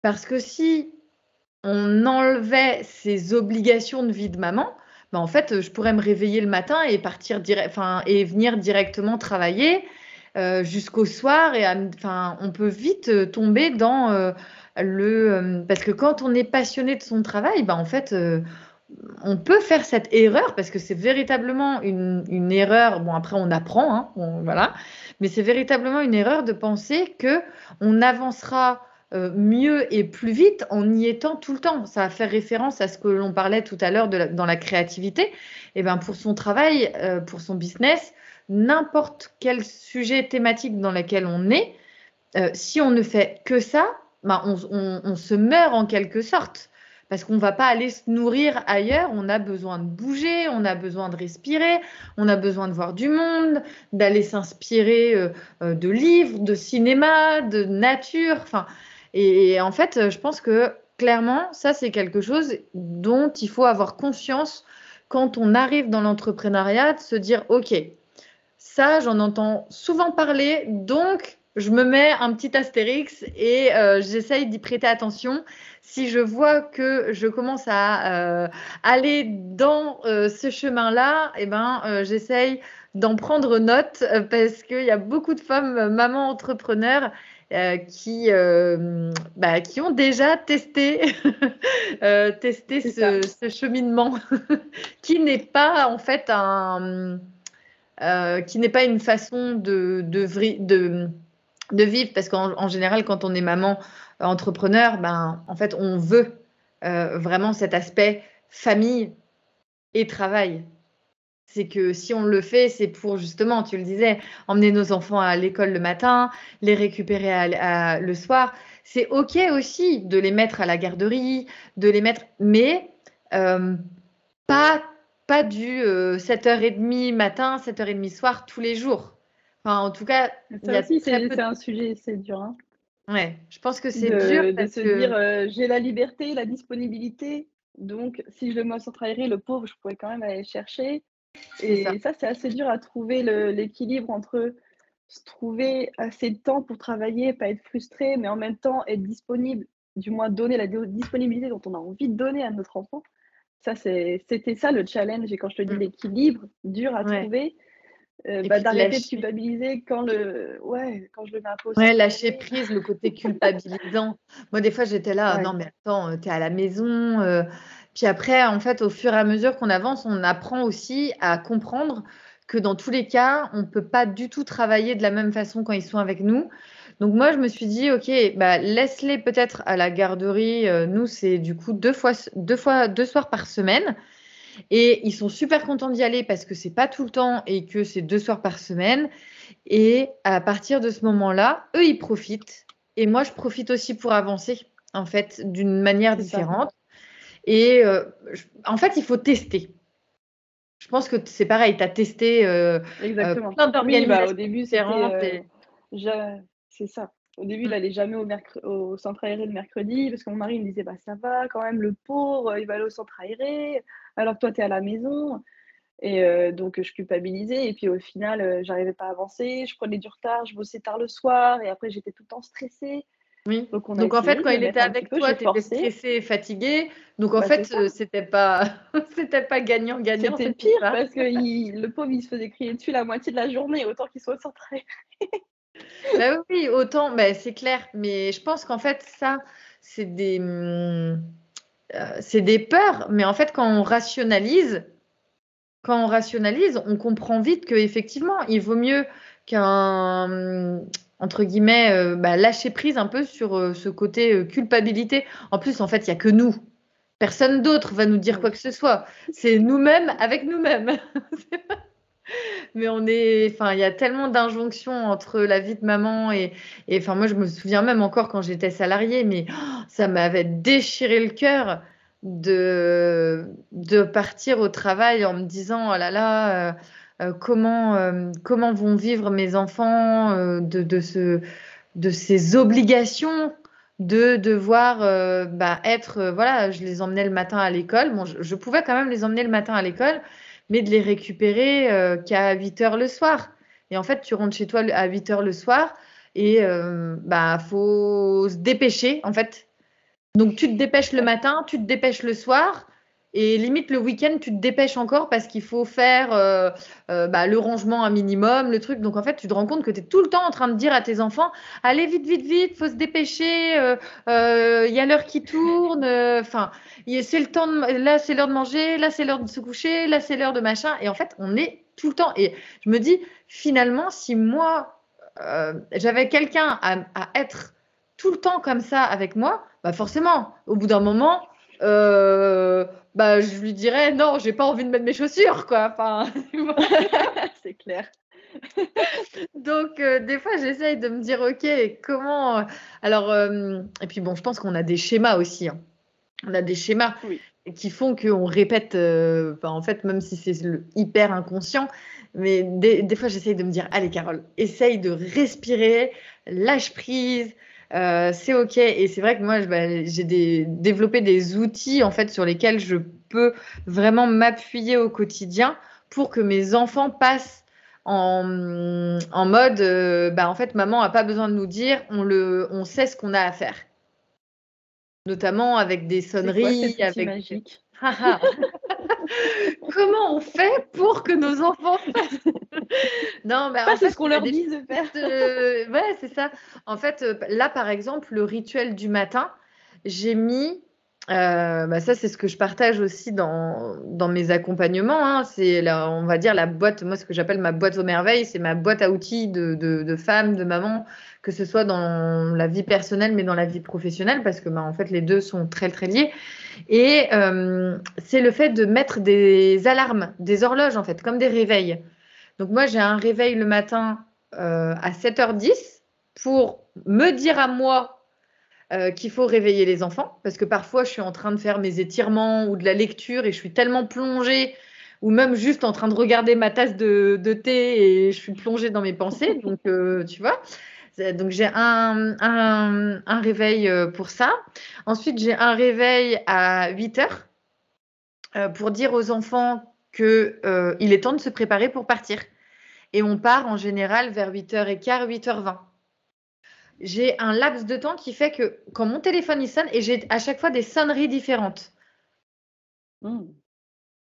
Parce que si on enlevait ces obligations de vie de maman, ben en fait, je pourrais me réveiller le matin et partir enfin, et venir directement travailler euh, jusqu'au soir. Et enfin, on peut vite tomber dans euh, le parce que quand on est passionné de son travail, ben en fait, on peut faire cette erreur parce que c'est véritablement une, erreur. Bon, après, on apprend, hein, voilà, mais c'est véritablement une erreur de penser que on avancera euh, mieux et plus vite en y étant tout le temps. Ça va faire référence à ce que l'on parlait tout à l'heure dans la créativité. Et ben pour son travail, euh, pour son business, n'importe quel sujet thématique dans lequel on est, euh, si on ne fait que ça, ben on, se meurt en quelque sorte. Parce qu'on ne va pas aller se nourrir ailleurs, on a besoin de bouger, on a besoin de respirer, on a besoin de voir du monde, d'aller s'inspirer de livres, de cinéma, de nature. Enfin, et, en fait, je pense que clairement, ça, c'est quelque chose dont il faut avoir conscience quand on arrive dans l'entrepreneuriat, de se dire, OK, ça, j'en entends souvent parler, donc je me mets un petit astérix et euh, j'essaye d'y prêter attention. Si je vois que je commence à euh, aller dans euh, ce chemin-là, eh ben, j'essaye d'en prendre note parce qu'il y a beaucoup de femmes, mamans entrepreneurs, qui, bah, qui ont déjà testé, testé ce, cheminement qui n'est pas en fait un, qui n'est pas une façon de, vivre parce qu'en général quand on est maman entrepreneur, ben, en fait on veut vraiment cet aspect famille et travail c'est que si on le fait, c'est pour justement, tu le disais, emmener nos enfants à l'école le matin, les récupérer le soir. C'est OK aussi de les mettre à la garderie, de les mettre, mais euh, pas, pas du 7h30 euh, matin, 7h30 soir tous les jours. Enfin, en tout cas, c'est un sujet, c'est dur. Hein. Ouais, je pense que c'est dur. De se dire, euh, j'ai la liberté, la disponibilité. Donc, si je le mets sans travailler, le pauvre, je pourrais quand même aller chercher. Et ça, c'est assez dur à trouver l'équilibre entre se trouver assez de temps pour travailler, pas être frustré, mais en même temps être disponible, du moins donner la disponibilité dont on a envie de donner à notre enfant. Ça, c'était ça le challenge. Et quand je te dis mmh. l'équilibre, dur à trouver, euh, bah, d'arrêter de culpabiliser quand, le... ouais, quand je le mets à. Ouais, lâcher prise, le côté culpabilisant. Moi, des fois, j'étais là, non, mais attends, euh, tu es à la maison. Euh, puis après, en fait, au fur et à mesure qu'on avance, on apprend aussi à comprendre que dans tous les cas, on ne peut pas du tout travailler de la même façon quand ils sont avec nous. Donc moi, je me suis dit, ok, bah, laisse-les peut-être à la garderie. Euh, nous, c'est du coup deux fois, deux fois, deux soirs par semaine. Et ils sont super contents d'y aller parce que c'est pas tout le temps et que c'est deux soirs par semaine. Et à partir de ce moment-là, eux, ils profitent. Et moi, je profite aussi pour avancer, en fait, d'une manière différente. Et euh, en fait, il faut tester. Je pense que c'est pareil, tu as testé euh, euh Exactement. plein bah, au début, c'est euh, C'est ça. Au début, il n'allait jamais au, au, centre aéré le mercredi parce que mon mari me disait bah, Ça va quand même, le pauvre, il va aller au centre aéré, alors que toi, tu es à la maison. Et donc, je culpabilisais. Et puis, au final, j'arrivais pas à avancer. Je prenais du retard, je bossais tard le soir. Et après, j'étais tout le temps stressée. Oui. Donc, en fait, quand il était avec toi, tu étais stressé et fatigué. Donc en bah, fait, euh, c'était pas c'était pas gagnant gagnant. C'était pire parce que le pauvre il se faisait crier dessus la moitié de la journée autant qu'il soit centré. bah oui, autant bah, c'est clair, mais je pense qu'en fait ça c'est des hum, euh, c'est des peurs, mais en fait quand on rationalise quand on rationalise, on comprend vite que effectivement, il vaut mieux qu'un entre guillemets, euh, bah, lâcher prise un peu sur euh, ce côté culpabilité. En plus, en fait, il n'y a que nous. Personne d'autre va nous dire quoi que ce soit. C'est nous-mêmes avec nous-mêmes. Mais on est, enfin, il y a tellement d'injonctions entre la vie de maman et, enfin, moi, je me souviens même encore quand j'étais salariée, mais oh, ça m'avait déchiré le cœur de, de partir au travail en me disant, oh là là, euh, comment, euh, comment vont vivre mes enfants euh, de, de ces obligations de devoir bah, être, voilà, je les emmenais le matin à l'école. Bon, je, pouvais quand même les emmener le matin à l'école, mais de les récupérer qu'à 8 heures le soir. Et en fait, tu rentres chez toi à 8 heures le soir et bah faut se dépêcher en fait. Donc tu te dépêches le matin, tu te dépêches le soir et limite, le week-end, tu te dépêches encore parce qu'il faut faire euh, euh, bah, le rangement un minimum, le truc. Donc, en fait, tu te rends compte que tu es tout le temps en train de dire à tes enfants Allez, vite, vite, vite, faut se dépêcher, euh, il y a l'heure qui tourne. Enfin, c'est là, c'est l'heure de manger, là, c'est l'heure de se coucher, là, c'est l'heure de machin. Et en fait, on est tout le temps. Et je me dis, finalement, si moi, j'avais quelqu'un à, à être tout le temps comme ça avec moi, bah forcément, au bout d'un moment, euh, bah, je lui dirais non, j'ai pas envie de mettre mes chaussures, quoi. Enfin, c'est clair. Donc, euh, des fois, j'essaye de me dire, OK, comment. Euh, alors, euh, et puis bon, je pense qu'on a des schémas aussi. Hein. On a des schémas qui font qu'on répète, en fait, même si c'est hyper inconscient, mais des, fois, j'essaye de me dire, allez, Carole, essaye de respirer, lâche prise. C'est ok et c'est vrai que moi bah, j'ai développé des outils en fait sur lesquels je peux vraiment m'appuyer au quotidien pour que mes enfants passent en, en mode, euh, bah, en fait, maman n'a pas besoin de nous dire, on, le, on sait ce qu'on a à faire. Notamment avec des sonneries. Quoi, avec... magique? Comment on fait pour que nos enfants Non, mais en fait, ce qu'on leur dit de faire. Ouais, c'est ça. En fait, euh, là, par exemple, le rituel du matin, j'ai mis euh, bah ça, c'est ce que je partage aussi dans, mes accompagnements. Hein. C'est, on va dire, la boîte, moi, ce que j'appelle ma boîte aux merveilles, c'est ma boîte à outils de, de, de femmes, de mamans, que ce soit dans la vie personnelle, mais dans la vie professionnelle, parce que, bah, en fait, les deux sont très, très liés. Et euh, c'est le fait de mettre des alarmes, des horloges, en fait, comme des réveils. Donc, moi, j'ai un réveil le matin euh, à 7h10 pour me dire à moi euh, qu'il faut réveiller les enfants, parce que parfois je suis en train de faire mes étirements ou de la lecture et je suis tellement plongée, ou même juste en train de regarder ma tasse de, thé et je suis plongée dans mes pensées. Donc, euh, tu vois. Donc j'ai un, un, réveil euh, pour ça. Ensuite, j'ai un réveil à 8 heures pour dire aux enfants qu'il est temps de se préparer pour partir. Et on part en général vers 8h15, 8h20 j'ai un laps de temps qui fait que quand mon téléphone il sonne, et j'ai à chaque fois des sonneries différentes. Hmm.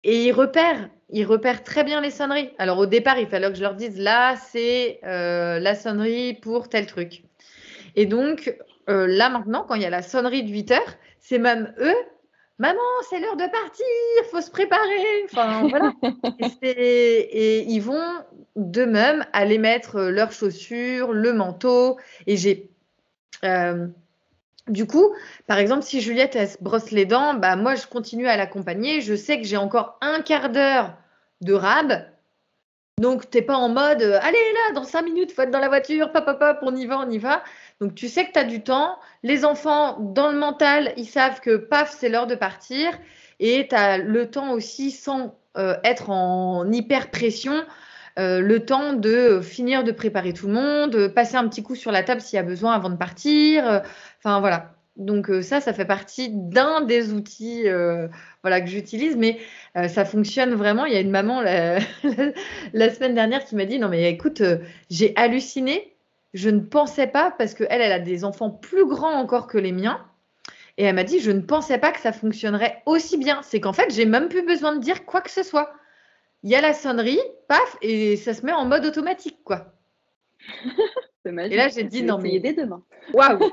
Et il repère, il repère très bien les sonneries. Alors au départ, il fallait que je leur dise là, c'est euh, la sonnerie pour tel truc. Et donc euh, là maintenant, quand il y a la sonnerie de 8 heures, c'est même eux Maman, c'est l'heure de partir, faut se préparer. Enfin, voilà. et, ils vont d'eux-mêmes aller mettre leurs chaussures, le manteau. Et j'ai. Euh, du coup, par exemple, si Juliette elle se brosse les dents, bah moi je continue à l'accompagner. Je sais que j'ai encore un quart d'heure de rab. Donc, tu n'es pas en mode allez là, dans cinq minutes, faut être dans la voiture, papa, papa, on y va, on y va. Donc tu sais que tu as du temps. Les enfants, dans le mental, ils savent que paf, c'est l'heure de partir. Et tu as le temps aussi, sans euh, être en hyper pression, euh, le temps de finir de préparer tout le monde, passer un petit coup sur la table s'il y a besoin avant de partir. Euh, enfin voilà. Donc ça, ça fait partie d'un des outils voilà, que j'utilise, mais ça fonctionne vraiment. Il y a une maman la semaine dernière qui m'a dit, non mais écoute, j'ai halluciné je ne pensais pas, parce qu'elle, elle a des enfants plus grands encore que les miens. Et elle m'a dit, je ne pensais pas que ça fonctionnerait aussi bien. C'est qu'en fait, j'ai même plus besoin de dire quoi que ce soit. Il y a la sonnerie, paf, et ça se met en mode automatique, quoi. Et là, j'ai dit, non, mais. dès demain. Waouh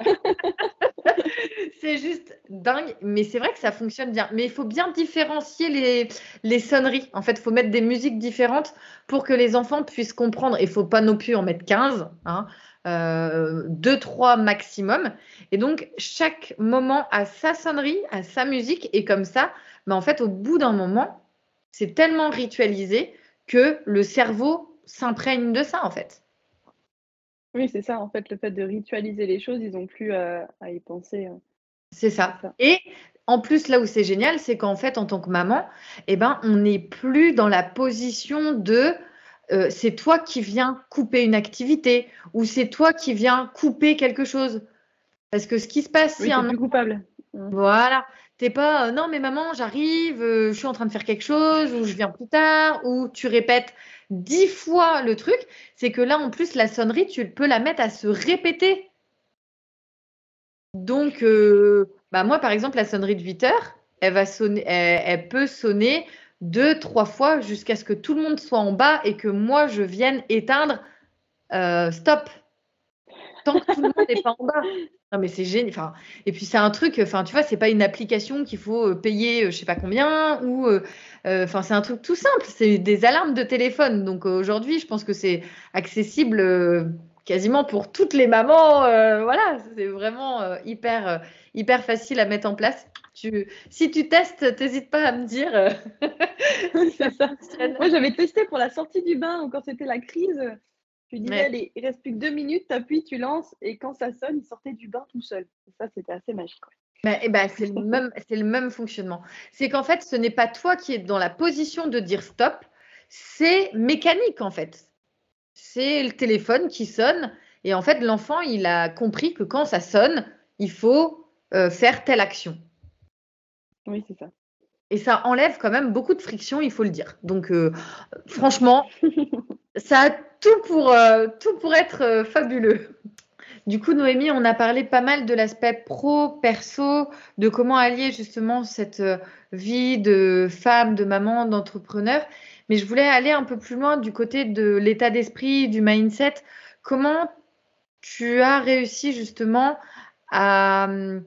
C'est juste dingue, mais c'est vrai que ça fonctionne bien. Mais il faut bien différencier les, les sonneries. En fait, il faut mettre des musiques différentes pour que les enfants puissent comprendre. Il ne faut pas non plus en mettre 15. Hein. Euh, deux, trois maximum. Et donc, chaque moment a sa sonnerie, a sa musique. Et comme ça, mais en fait, au bout d'un moment, c'est tellement ritualisé que le cerveau s'imprègne de ça, en fait. Oui, c'est ça, en fait, le fait de ritualiser les choses, ils n'ont plus à, y penser. Hein. C'est ça. Et en plus, là où c'est génial, c'est qu'en fait, en tant que maman, eh ben, on n'est plus dans la position de euh, c'est toi qui viens couper une activité ou c'est toi qui viens couper quelque chose. Parce que ce qui se passe, c'est un coupable. Voilà. T'es pas euh, non mais maman j'arrive, euh, je suis en train de faire quelque chose ou je viens plus tard ou tu répètes dix fois le truc. C'est que là en plus la sonnerie tu peux la mettre à se répéter. Donc bah moi par exemple la sonnerie de 8 heures, elle va sonner, elle peut sonner deux, trois fois jusqu'à ce que tout le monde soit en bas et que moi, je vienne éteindre euh, stop. Tant que tout le monde n'est pas en bas. Non, mais c'est génial. Enfin, et puis, c'est un truc, enfin, tu vois, c'est pas une application qu'il faut euh, payer euh, je sais pas combien ou. Enfin, c'est un truc tout simple. C'est des alarmes de téléphone. Donc, aujourd'hui, je pense que c'est accessible quasiment pour toutes les mamans. voilà, c'est vraiment hyper, hyper facile à mettre en place. Tu, si tu testes, n'hésite pas à me dire. c'est ça. Moi, j'avais testé pour la sortie du bain quand c'était la crise. Tu disais, allez, il reste plus que deux minutes, tu appuies, tu lances, et quand ça sonne, il sortait du bain tout seul. ça, c'était assez magique. Bah, eh ben, c'est le, même, le même fonctionnement. C'est qu'en fait, ce n'est pas toi qui es dans la position de dire stop, c'est mécanique en fait. C'est le téléphone qui sonne et en fait, l'enfant, il a compris que quand ça sonne, il faut euh, faire telle action. Oui, c'est ça. Et ça enlève quand même beaucoup de friction, il faut le dire. Donc, euh, franchement, ça a tout pour, euh, tout pour être fabuleux. Du coup, Noémie, on a parlé pas mal de l'aspect pro-perso, de comment allier justement cette euh, vie de femme, de maman, d'entrepreneur. Mais je voulais aller un peu plus loin du côté de l'état d'esprit, du mindset. Comment tu as réussi justement à euh,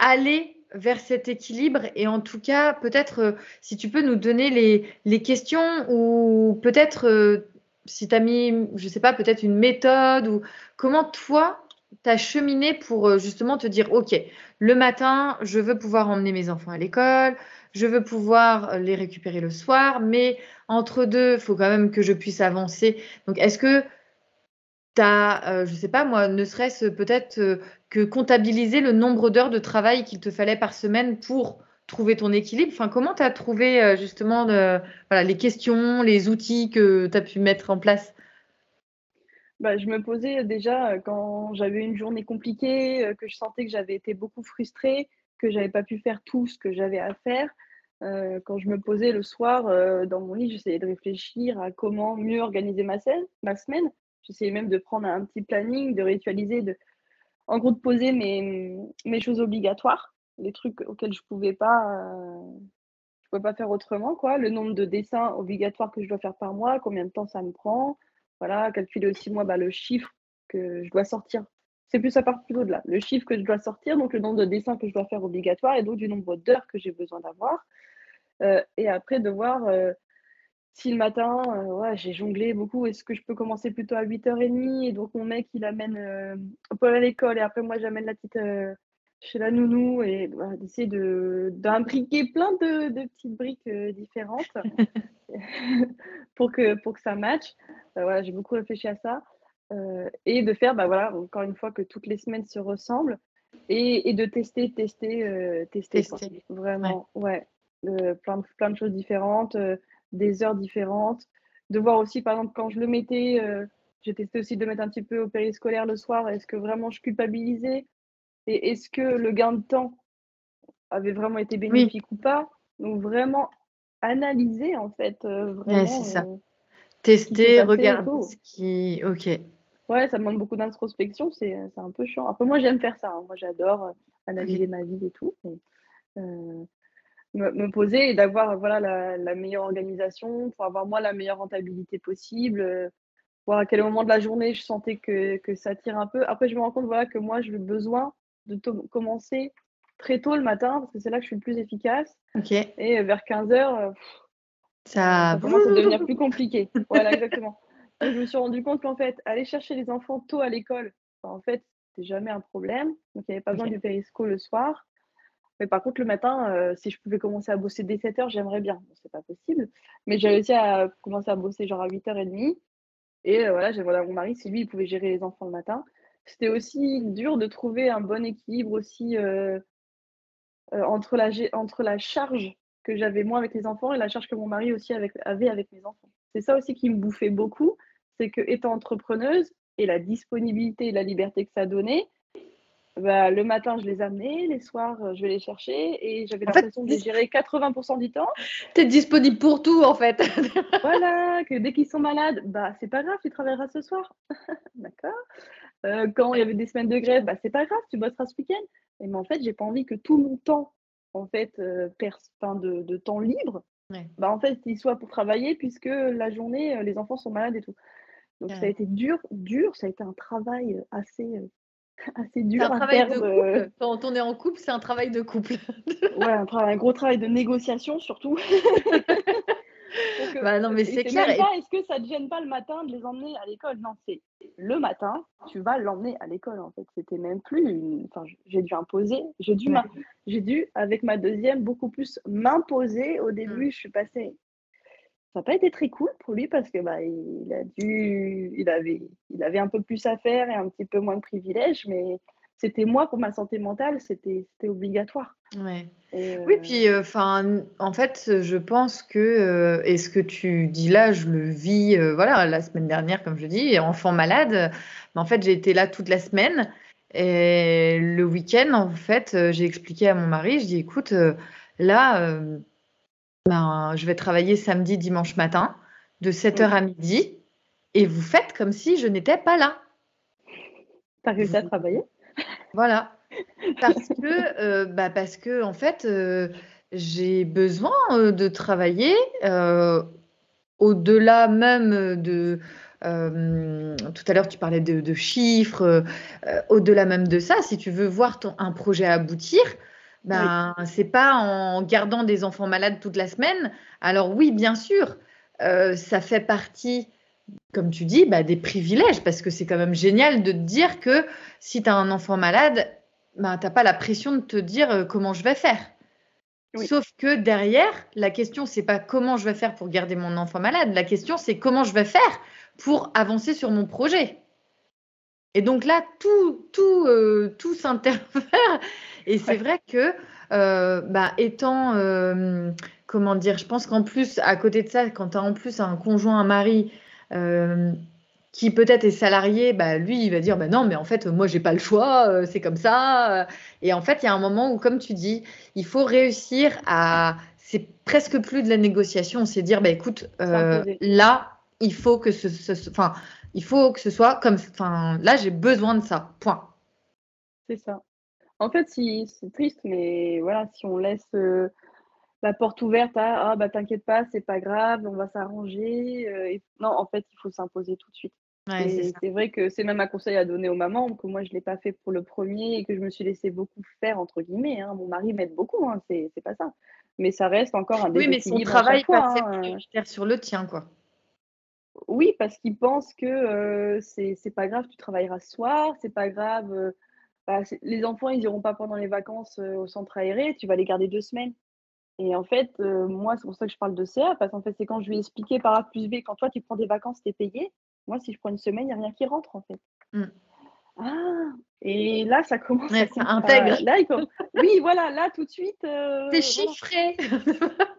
aller vers cet équilibre et en tout cas, peut-être euh, si tu peux nous donner les, les questions ou peut-être si tu as mis, je sais pas, peut-être une méthode ou comment toi, tu as cheminé pour euh, justement te dire, OK, le matin, je veux pouvoir emmener mes enfants à l'école, je veux pouvoir euh, les récupérer le soir, mais entre deux, il faut quand même que je puisse avancer. Donc, est-ce que tu as, euh, je sais pas moi, ne serait-ce peut-être que comptabiliser le nombre d'heures de travail qu'il te fallait par semaine pour trouver ton équilibre enfin, Comment tu as trouvé euh, justement les questions, les outils que tu as pu mettre en place? Bah, je me posais déjà euh, quand j'avais une journée compliquée, euh, que je sentais que j'avais été beaucoup frustrée, que j'avais pas pu faire tout ce que j'avais à faire. quand je me posais le soir dans mon lit, j'essayais de réfléchir à comment mieux organiser ma, ma semaine. J'essayais même de prendre un petit planning, de ritualiser, de, en gros de poser mes, choses obligatoires les trucs auxquels je pouvais pas euh, je pouvais pas faire autrement quoi. Le nombre de dessins obligatoires que je dois faire par mois combien de temps ça me prend. Voilà calculer aussi moi bah, le chiffre que je dois sortir. C'est plus à part plutôt de là. Le chiffre que je dois sortir donc le nombre de dessins que je dois faire obligatoire et donc du nombre d'heures que j'ai besoin d'avoir. Euh, et après de voir euh, si le matin, ouais, j'ai jonglé beaucoup, est-ce que je peux commencer plutôt à 8h30 Et donc, mon mec, il amène euh, Paul à l'école et après, moi, j'amène la petite chez la nounou et d'essayer d'imbriquer plein de, de, petites briques euh, différentes pour, que, pour que ça matche. Euh, voilà, j'ai beaucoup réfléchi à ça. Euh, et de faire, bah, voilà, encore une fois, que toutes les semaines se ressemblent et, et de tester, tester, tester. Vraiment, ouais. plein, de, plein de choses différentes, des heures différentes. De voir aussi, par exemple, quand je le mettais, j'ai testé aussi de mettre un petit peu au périscolaire le soir. Est-ce que vraiment je culpabilisais et est-ce que le gain de temps avait vraiment été bénéfique ou pas? Donc vraiment analyser en fait. Euh, vraiment, c'est ça. Euh, Tester, regarder ce qui. Ok. Ouais, ça demande beaucoup d'introspection, c'est un peu chiant. Après, moi, j'aime faire ça. Hein. Moi, j'adore euh, analyser ma vie et tout. Me, poser et d'avoir voilà, la, meilleure organisation pour avoir moi la meilleure rentabilité possible. voir à quel moment de la journée je sentais que, que, ça tire un peu. Après, je me rends compte voilà, que moi, j'ai besoin de commencer très tôt le matin parce que c'est là que je suis le plus efficace. Et vers 15 heures, euh, ça... commence à devenir plus compliqué. Voilà, exactement. je me suis rendu compte qu'en fait, aller chercher les enfants tôt à l'école, en fait, c'était jamais un problème. Donc, il n'y avait pas besoin du périsco le soir. Mais par contre, le matin, euh, si je pouvais commencer à bosser dès 7 heures, j'aimerais bien. Bon, c'est pas possible. Mais j'ai réussi à commencer à bosser genre à 8h30. Et euh, voilà, j'ai voilà mon mari, c'est lui, il pouvait gérer les enfants le matin c'était aussi dur de trouver un bon équilibre aussi euh, entre, la, entre la charge que j'avais moi avec les enfants et la charge que mon mari aussi avait avec mes enfants. C'est ça aussi qui me bouffait beaucoup, c'est que étant entrepreneuse et la disponibilité et la liberté que ça donnait, bah, le matin, je les amenais, les soirs, euh, je vais les chercher et j'avais l'impression de les gérer 80% du temps. Tu es disponible pour tout en fait. voilà, que dès qu'ils sont malades, bah c'est pas grave, tu travailleras ce soir. D'accord euh, quand il y avait des semaines de grève, bah, c'est pas grave, tu bosseras ce week-end. Mais en fait, j'ai pas envie que tout mon temps, en fait, euh, de, de, temps libre, bah, en fait, il soit pour travailler, puisque la journée, les enfants sont malades et tout. Donc, ça a été dur, dur, ça a été un travail assez, assez dur. Un travail de couple. Quand on est en couple, c'est un travail de couple. ouais, un, un, gros travail de négociation, surtout. bah non, mais c'est clair. Est-ce que ça te gêne pas le matin de les emmener à l'école? Non, c'est le matin, tu vas l'emmener à l'école. En fait, c'était même plus. Enfin, j'ai dû imposer. J'ai dû, j'ai dû, avec ma deuxième, beaucoup plus m'imposer. Au début, mmh. je suis passée. Ça n'a pas été très cool pour lui parce que bah, il a dû, il avait, il avait un peu plus à faire et un petit peu moins de privilèges, mais c'était moi pour ma santé mentale, c'était obligatoire. Ouais. Oui, euh, puis enfin, en fait, je pense que euh, et ce que tu dis là, je le vis, euh, voilà, la semaine dernière, comme je dis, enfant malade. Mais en fait, j'ai été là toute la semaine et le week-end, en fait, j'ai expliqué à mon mari, je dis, écoute, là, ben, je vais travailler samedi, dimanche matin, de 7h à midi, et vous faites comme si je n'étais pas là. T'as réussi à travailler? Voilà. Parce que, euh, bah parce que en fait, euh, j'ai besoin euh, de travailler au-delà même de. tout à l'heure, tu parlais de, chiffres. au-delà même de ça, si tu veux voir ton, un projet aboutir, ben, c'est pas en gardant des enfants malades toute la semaine. Alors oui, bien sûr, ça fait partie comme tu dis, bah, des privilèges, parce que c'est quand même génial de te dire que si tu as un enfant malade, bah, tu n'as pas la pression de te dire euh, comment je vais faire. Sauf que derrière, la question, c'est pas comment je vais faire pour garder mon enfant malade, la question, c'est comment je vais faire pour avancer sur mon projet. Et donc là, tout, tout, euh, tout s'interfère. Et c'est vrai que, euh, bah, étant, comment dire, je pense qu'en plus, à côté de ça, quand tu as en plus un conjoint, un mari euh, qui peut-être est salarié, bah, lui, il va dire bah non, mais en fait, moi, j'ai pas le choix, euh, c'est comme ça. Et en fait, il y a un moment où, comme tu dis, il faut réussir à. C'est presque plus de la négociation, c'est dire bah écoute, euh, là, il faut que ce, enfin, il faut que ce soit comme, enfin, là, j'ai besoin de ça. Point. C'est ça. En fait, si, c'est triste, mais voilà, si on laisse la porte ouverte à ah bah t'inquiète pas, c'est pas grave, on va s'arranger. Euh, non, en fait, il faut s'imposer tout de suite. c'est vrai que c'est même un conseil à donner aux mamans, que moi je ne l'ai pas fait pour le premier et que je me suis laissé beaucoup faire, entre guillemets. Hein. Mon mari m'aide beaucoup, hein, c'est pas ça. Mais ça reste encore un Oui, mais son travail passe hein. sur le tien, quoi. Oui, parce qu'il pense que euh, c'est pas grave, tu travailleras ce soir, c'est pas grave. Euh, bah, les enfants, ils iront pas pendant les vacances au centre aéré, tu vas les garder deux semaines. Et en fait, euh, moi, c'est pour ça que je parle de CA, parce qu'en fait, c'est quand je lui ai expliqué par A plus B, quand toi, tu prends des vacances, tu es payé. Moi, si je prends une semaine, il n'y a rien qui rentre, en fait. Mmh. Ah, et là, ça commence à. Ça intègre. Là, Oui, voilà, là, tout de suite. Euh, c'est chiffré.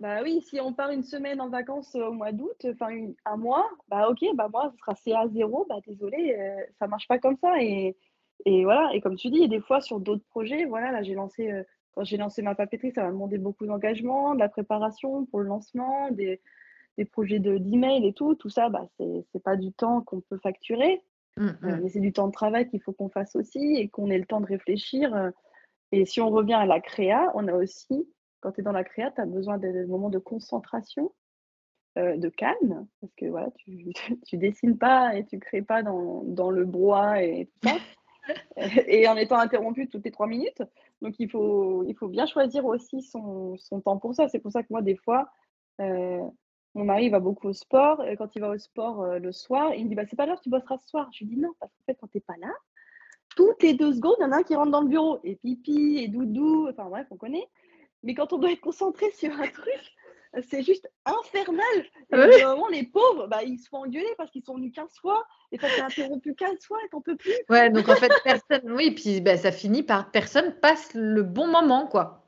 bah oui, si on part une semaine en vacances au mois d'août, enfin, un mois, bah ok, bah moi, ce sera CA 0, bah désolé, euh, ça marche pas comme ça. Et, et voilà, et comme tu dis, des fois, sur d'autres projets, voilà, là, j'ai lancé quand j'ai lancé ma papeterie, ça m'a demandé beaucoup d'engagement, de la préparation pour le lancement, des, des projets d'email et tout. Tout ça, bah, ce n'est pas du temps qu'on peut facturer, mmh, euh, mmh. mais c'est du temps de travail qu'il faut qu'on fasse aussi et qu'on ait le temps de réfléchir. Euh. Et si on revient à la créa, on a aussi, quand tu es dans la créa, tu as besoin de moments de concentration, euh, de calme, parce que voilà, tu ne dessines pas et tu crées pas dans, dans le bois et tout ça. et en étant interrompu toutes les trois minutes. Donc, il faut, bien choisir aussi son, temps pour ça. C'est pour ça que moi, des fois, euh, mon mari va beaucoup au sport. Quand il va au sport euh, le soir, il me dit bah, C'est pas grave, tu bosseras ce soir. Je lui dis Non, parce qu'en fait, quand tu n'es pas là, toutes les deux secondes, il y en a un qui rentre dans le bureau. Et pipi, et doudou, enfin bref, on connaît. Mais quand on doit être concentré sur un truc, c'est juste infernal. Et moment, les pauvres, bah, ils se font engueuler parce qu'ils sont venus 15 fois et ça t'es interrompu 15 fois et t'en peux plus. Ouais, donc en fait, personne, oui, puis bah, ça finit par personne passe le bon moment, quoi.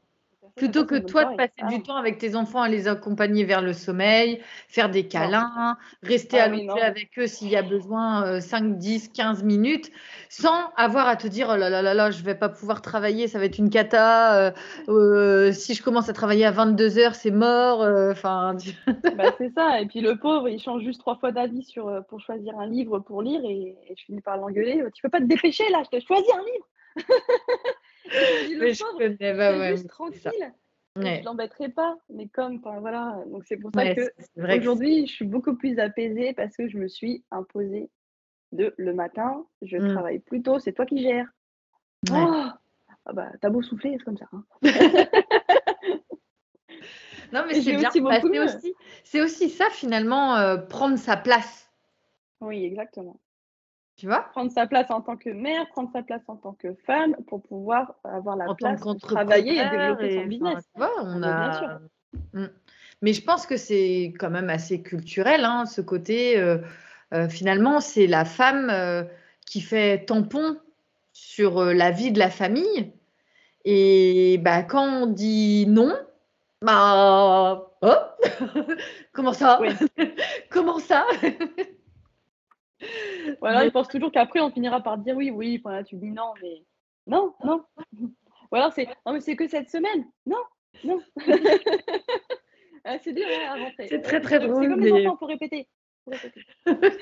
Plutôt que toi de passer du temps avec tes enfants à les accompagner vers le sommeil, faire des câlins, rester ah allongé avec eux s'il y a besoin 5, 10, 15 minutes, sans avoir à te dire oh là là là là, je vais pas pouvoir travailler, ça va être une cata. Euh, euh, si je commence à travailler à 22 heures, c'est mort. Euh, enfin. bah, c'est ça. Et puis le pauvre, il change juste trois fois d'avis sur pour choisir un livre pour lire et, je finis par l'engueuler. Tu peux pas te dépêcher là, je te choisis un livre. je connais, bah juste tranquille. Je l'embêterai pas, mais comme, voilà. Donc c'est pour ça que aujourd'hui, je suis beaucoup plus apaisée parce que je me suis imposée de le matin, je mmh. travaille plus tôt, c'est toi qui gères. Oh ah bah, t'as beau souffler, c'est comme ça. Hein. non, mais c'est bien. Bah, c'est aussi, c'est aussi ça, finalement, euh, prendre sa place. Oui, exactement. Tu vois? Prendre sa place en tant que mère, prendre sa place en tant que femme pour pouvoir avoir la place de travailler et développer son business. Tu vois, on a... Bien sûr. Mm. Mais je pense que c'est quand même assez culturel, hein, ce côté. Euh, euh, finalement, c'est la femme euh, qui fait tampon sur la vie de la famille. Et bah, quand on dit non, bah, oh comment ça? Comment ça? Ou alors, ils pensent toujours qu'après, on finira par dire oui, oui. Enfin, tu dis non, mais non, non. Ou alors, c'est non, mais c'est que cette semaine. Non, non. Ah, c'est dur hein, à rentrer. C'est très, très drôle. C'est comme les enfants, faut répéter.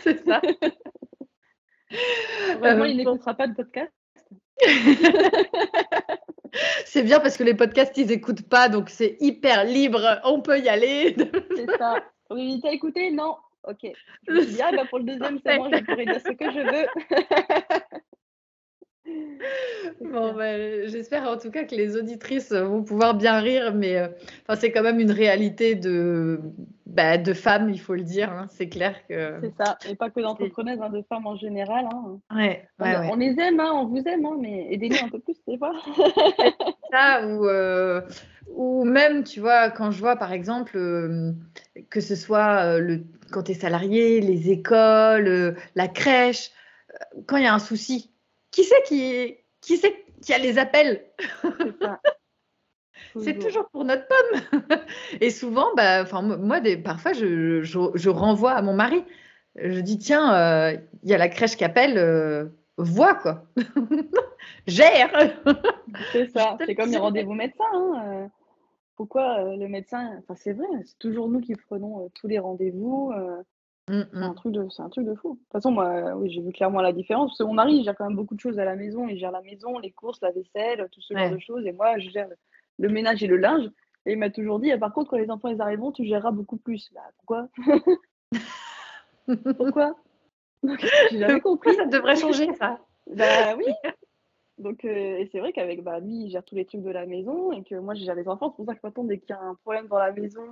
c'est ça. Vraiment, euh, il n'écoutera pas de podcast. c'est bien parce que les podcasts, ils n'écoutent pas, donc c'est hyper libre. On peut y aller. c'est ça. Oui, t'as écouté? Non Ok. Je me ah, bah, pour le deuxième, c'est bon, je pourrais dire ce que je veux. Bon, bah, j'espère en tout cas que les auditrices vont pouvoir bien rire, mais euh, enfin, c'est quand même une réalité de, bah, de femmes, il faut le dire. Hein. C'est clair que. C'est ça, et pas que d'entrepreneuses, hein, de femmes en général. Hein. Ouais, on, les aime, on vous aime, mais aidez-nous un peu plus, c'est pas Ça, ou, euh, ou même, tu vois, quand je vois par exemple euh, que ce soit le, quand tu es salarié, les écoles, la crèche, quand il y a un souci, qui c'est qui, qui, qui a les appels C'est toujours pour notre pomme. Et souvent, bah, moi, des, parfois, je, je, renvoie à mon mari. Je dis, tiens, euh, il y a la crèche qui appelle, euh, vois quoi. Gère. c'est ça, c'est comme les rendez-vous médecins. Hein, euh. Pourquoi le médecin, enfin c'est vrai, c'est toujours nous qui prenons tous les rendez-vous. Mmh, c'est un mmh. truc de c'est un truc de fou. De toute façon, moi, oui, j'ai vu clairement la différence, parce que mon mari, il gère quand même beaucoup de choses à la maison. Il gère la maison, les courses, la vaisselle, tout ce genre de choses et moi, je gère le ménage et le linge et il m'a toujours dit: «Ah par contre, quand les enfants, ils arriveront, tu géreras beaucoup plus». Bah, pourquoi? Pourquoi? j'ai jamais compris. Ça devrait changer ça? Bah oui. Donc et c'est vrai qu'avec, bah, lui, il gère tous les trucs de la maison et que moi, gère les enfants. C'est pour ça que maintenant, dès qu'il y a un problème dans la maison,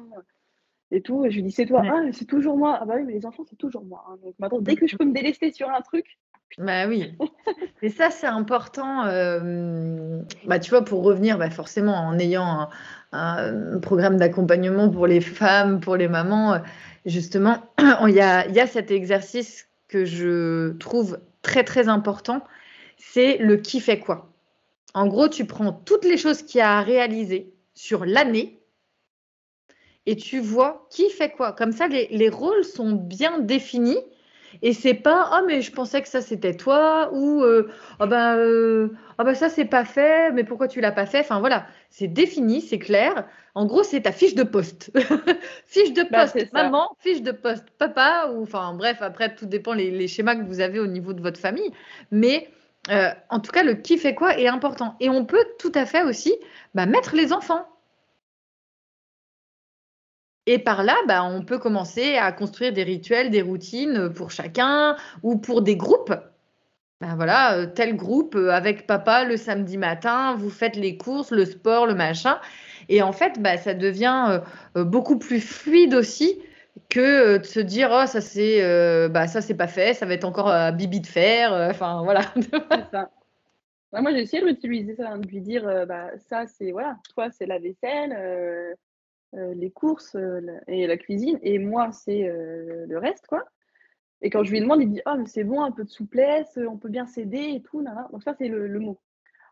et tout. Et je lui dis, c'est toi. Ah, c'est toujours moi. Ah bah oui, mais les enfants, c'est toujours moi. Hein. Donc maintenant, dès que je peux me délester sur un truc. Bah oui. Et ça, c'est important. Euh, bah, tu vois, pour revenir, bah, forcément, en ayant un, programme d'accompagnement pour les femmes, pour les mamans, euh, justement, il y a, y a cet exercice que je trouve très, très important. C'est le qui fait quoi. En gros, tu prends toutes les choses qu'il y a à réaliser sur l'année et tu vois qui fait quoi. Comme ça, les, rôles sont bien définis. Et c'est pas oh mais je pensais que ça c'était toi ou euh, oh ben euh, oh ben ça c'est pas fait mais pourquoi tu l'as pas fait? Enfin voilà c'est défini c'est clair en gros c'est ta fiche de poste fiche de bah, poste maman fiche de poste papa ou enfin bref après tout dépend les, schémas que vous avez au niveau de votre famille mais euh, en tout cas le qui fait quoi est important et on peut tout à fait aussi bah, mettre les enfants et par là, bah, on peut commencer à construire des rituels, des routines pour chacun ou pour des groupes. Ben voilà, euh, tel groupe euh, avec papa le samedi matin, vous faites les courses, le sport, le machin. Et en fait, bah, ça devient beaucoup plus fluide aussi que de se dire oh ça c'est bah ça c'est pas fait, ça va être encore à Bibi de faire. Enfin voilà. ça. Bah, moi j'ai essayé d'utiliser ça, hein, de lui dire bah ça c'est voilà, toi c'est la vaisselle, euh, les courses euh, et la cuisine, et moi, c'est euh, le reste, quoi. Et quand je lui demande, il dit Ah, mais c'est bon, un peu de souplesse, on peut bien s'aider et tout. Donc, ça, c'est le, mot.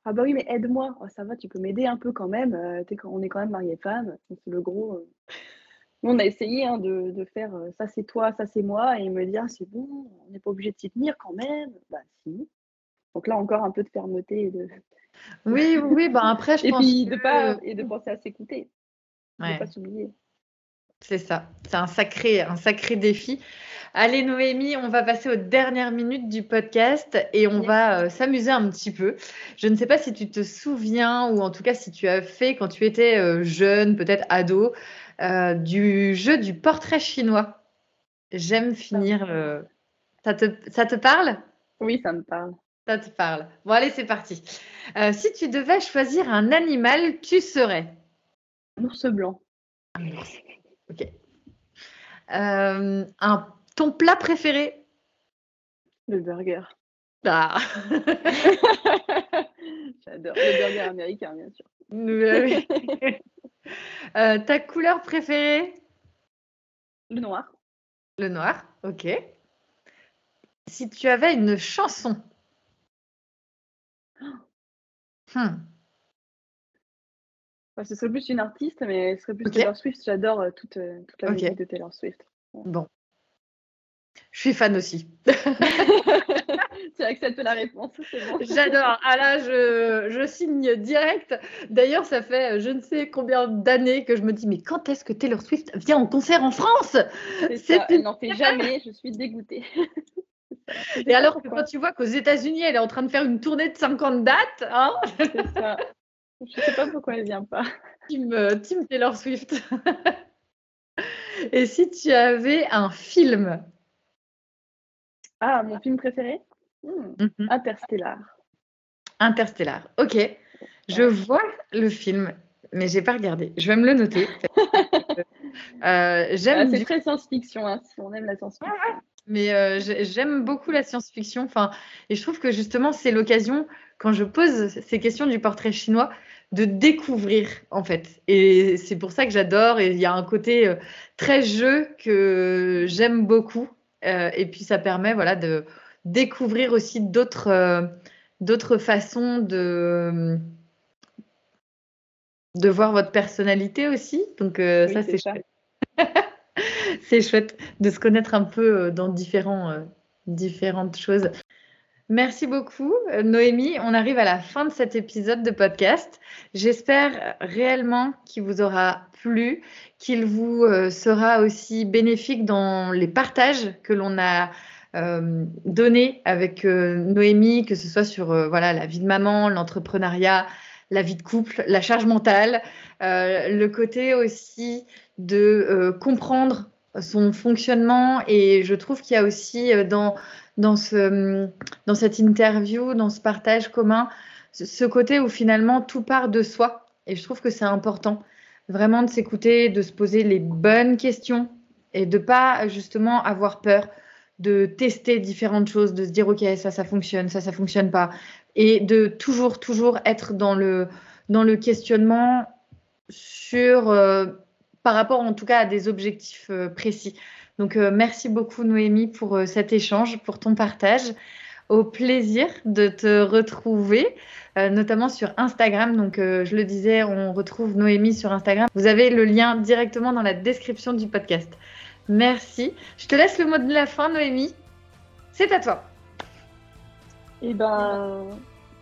Ah, bah oui, mais aide-moi. Oh, ça va, tu peux m'aider un peu quand même. on est quand même mariés femmes. C'est le gros. On a essayé hein, de, faire ça, c'est toi, ça, c'est moi, et me dire ah, C'est bon, on n'est pas obligé de s'y tenir quand même. Bah, si. Donc là, encore un peu de fermeté. Et de... Oui, oui, bah après, je et pense. Puis, de pas, et de penser à s'écouter. C'est ça, c'est un sacré, un sacré défi. Allez Noémie, on va passer aux dernières minutes du podcast et on va euh, s'amuser un petit peu. Je ne sais pas si tu te souviens ou en tout cas si tu as fait quand tu étais euh, jeune, peut-être ado, euh, du jeu du portrait chinois. J'aime finir. Ça te, ça te parle? Oui, ça me parle. Ça te parle. Bon, allez, c'est parti. si tu devais choisir un animal, tu serais? L'ours blanc. Un ours. Ok. Euh, un, ton plat préféré? Le burger. Ah. J'adore le burger américain, bien sûr. Euh, ta couleur préférée? Le noir. Le noir, ok. Si tu avais une chanson. Hmm. ce serait plus une artiste, mais ce serait plus Taylor Swift. J'adore euh, toute, euh, toute, la musique de Taylor Swift. Bon. Je suis fan aussi. tu acceptes la réponse, bon. J'adore. Ah là, je, je, signe direct. D'ailleurs, ça fait euh, je ne sais combien d'années que je me dis, mais quand est-ce que Taylor Swift vient en concert en France? C'est Elle n'en fait jamais, je suis dégoûtée. Et alors que quand tu vois qu'aux États-Unis, elle est en train de faire une tournée de 50 dates, hein? Ça. Je ne sais pas pourquoi elle vient pas. Team, euh, team Taylor Swift. Et si tu avais un film? Ah, mon film préféré? Hmm. mhm. Interstellar. Interstellar, ok. Je vois le film, mais j'ai pas regardé. Je vais me le noter. euh, j'aime. Ah, c'est très science-fiction, hein, si on aime la science-fiction. Mais euh, j'aime beaucoup la science-fiction. Enfin, et je trouve que justement, c'est l'occasion, quand je pose ces questions du portrait chinois, de découvrir, en fait. Et c'est pour ça que j'adore. Et il y a un côté euh, très jeu que j'aime beaucoup. Et puis, ça permet voilà, de découvrir aussi d'autres d'autres façons de de voir votre personnalité aussi. Donc, ça, c'est chouette. c'est chouette de se connaître un peu euh, dans différents, euh, différentes choses. Merci beaucoup, euh, Noémie. On arrive à la fin de cet épisode de podcast. J'espère réellement qu'il vous aura plu, qu'il vous sera aussi bénéfique dans les partages que l'on a donnés avec Noémie, que ce soit sur voilà la vie de maman, l'entrepreneuriat, la vie de couple, la charge mentale, le côté aussi de comprendre son fonctionnement. Et je trouve qu'il y a aussi euh, dans, dans, ce, dans cette interview, dans ce partage commun, ce côté où finalement tout part de soi. Et je trouve que c'est important vraiment de s'écouter, de se poser les bonnes questions et de pas justement avoir peur de tester différentes choses, de se dire ok ça ça fonctionne, ça ça fonctionne pas, et de toujours toujours être dans le dans le questionnement sur euh, par rapport en tout cas à des objectifs euh, précis. Donc euh, merci beaucoup Noémie pour cet échange, pour ton partage. Au plaisir de te retrouver, notamment sur Instagram. Donc je le disais, on retrouve Noémie sur Instagram. Vous avez le lien directement dans la description du podcast. Merci. Je te laisse le mot de la fin, Noémie. C'est à toi. Eh ben,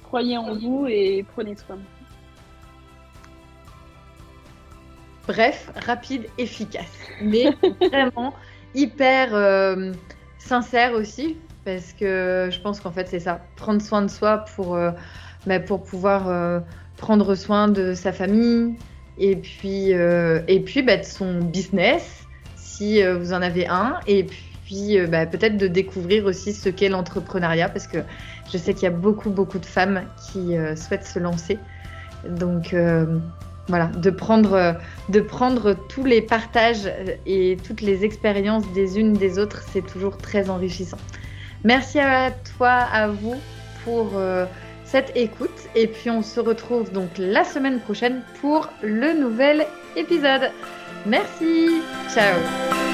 croyez en vous et prenez soin. Bref, rapide, efficace. Mais vraiment hyper euh, sincère aussi, parce que je pense qu'en fait, c'est ça. Prendre soin de soi pour, euh, bah, pour pouvoir euh, prendre soin de sa famille et puis, et puis bah, de son business, si vous en avez un. Et puis bah, peut-être de découvrir aussi ce qu'est l'entrepreneuriat, parce que je sais qu'il y a beaucoup, beaucoup de femmes qui souhaitent se lancer. Donc, voilà, de prendre, de prendre tous les partages et toutes les expériences des unes des autres, c'est toujours très enrichissant. Merci à toi, à vous pour euh, cette écoute. Et puis on se retrouve donc la semaine prochaine pour le nouvel épisode. Merci. Ciao.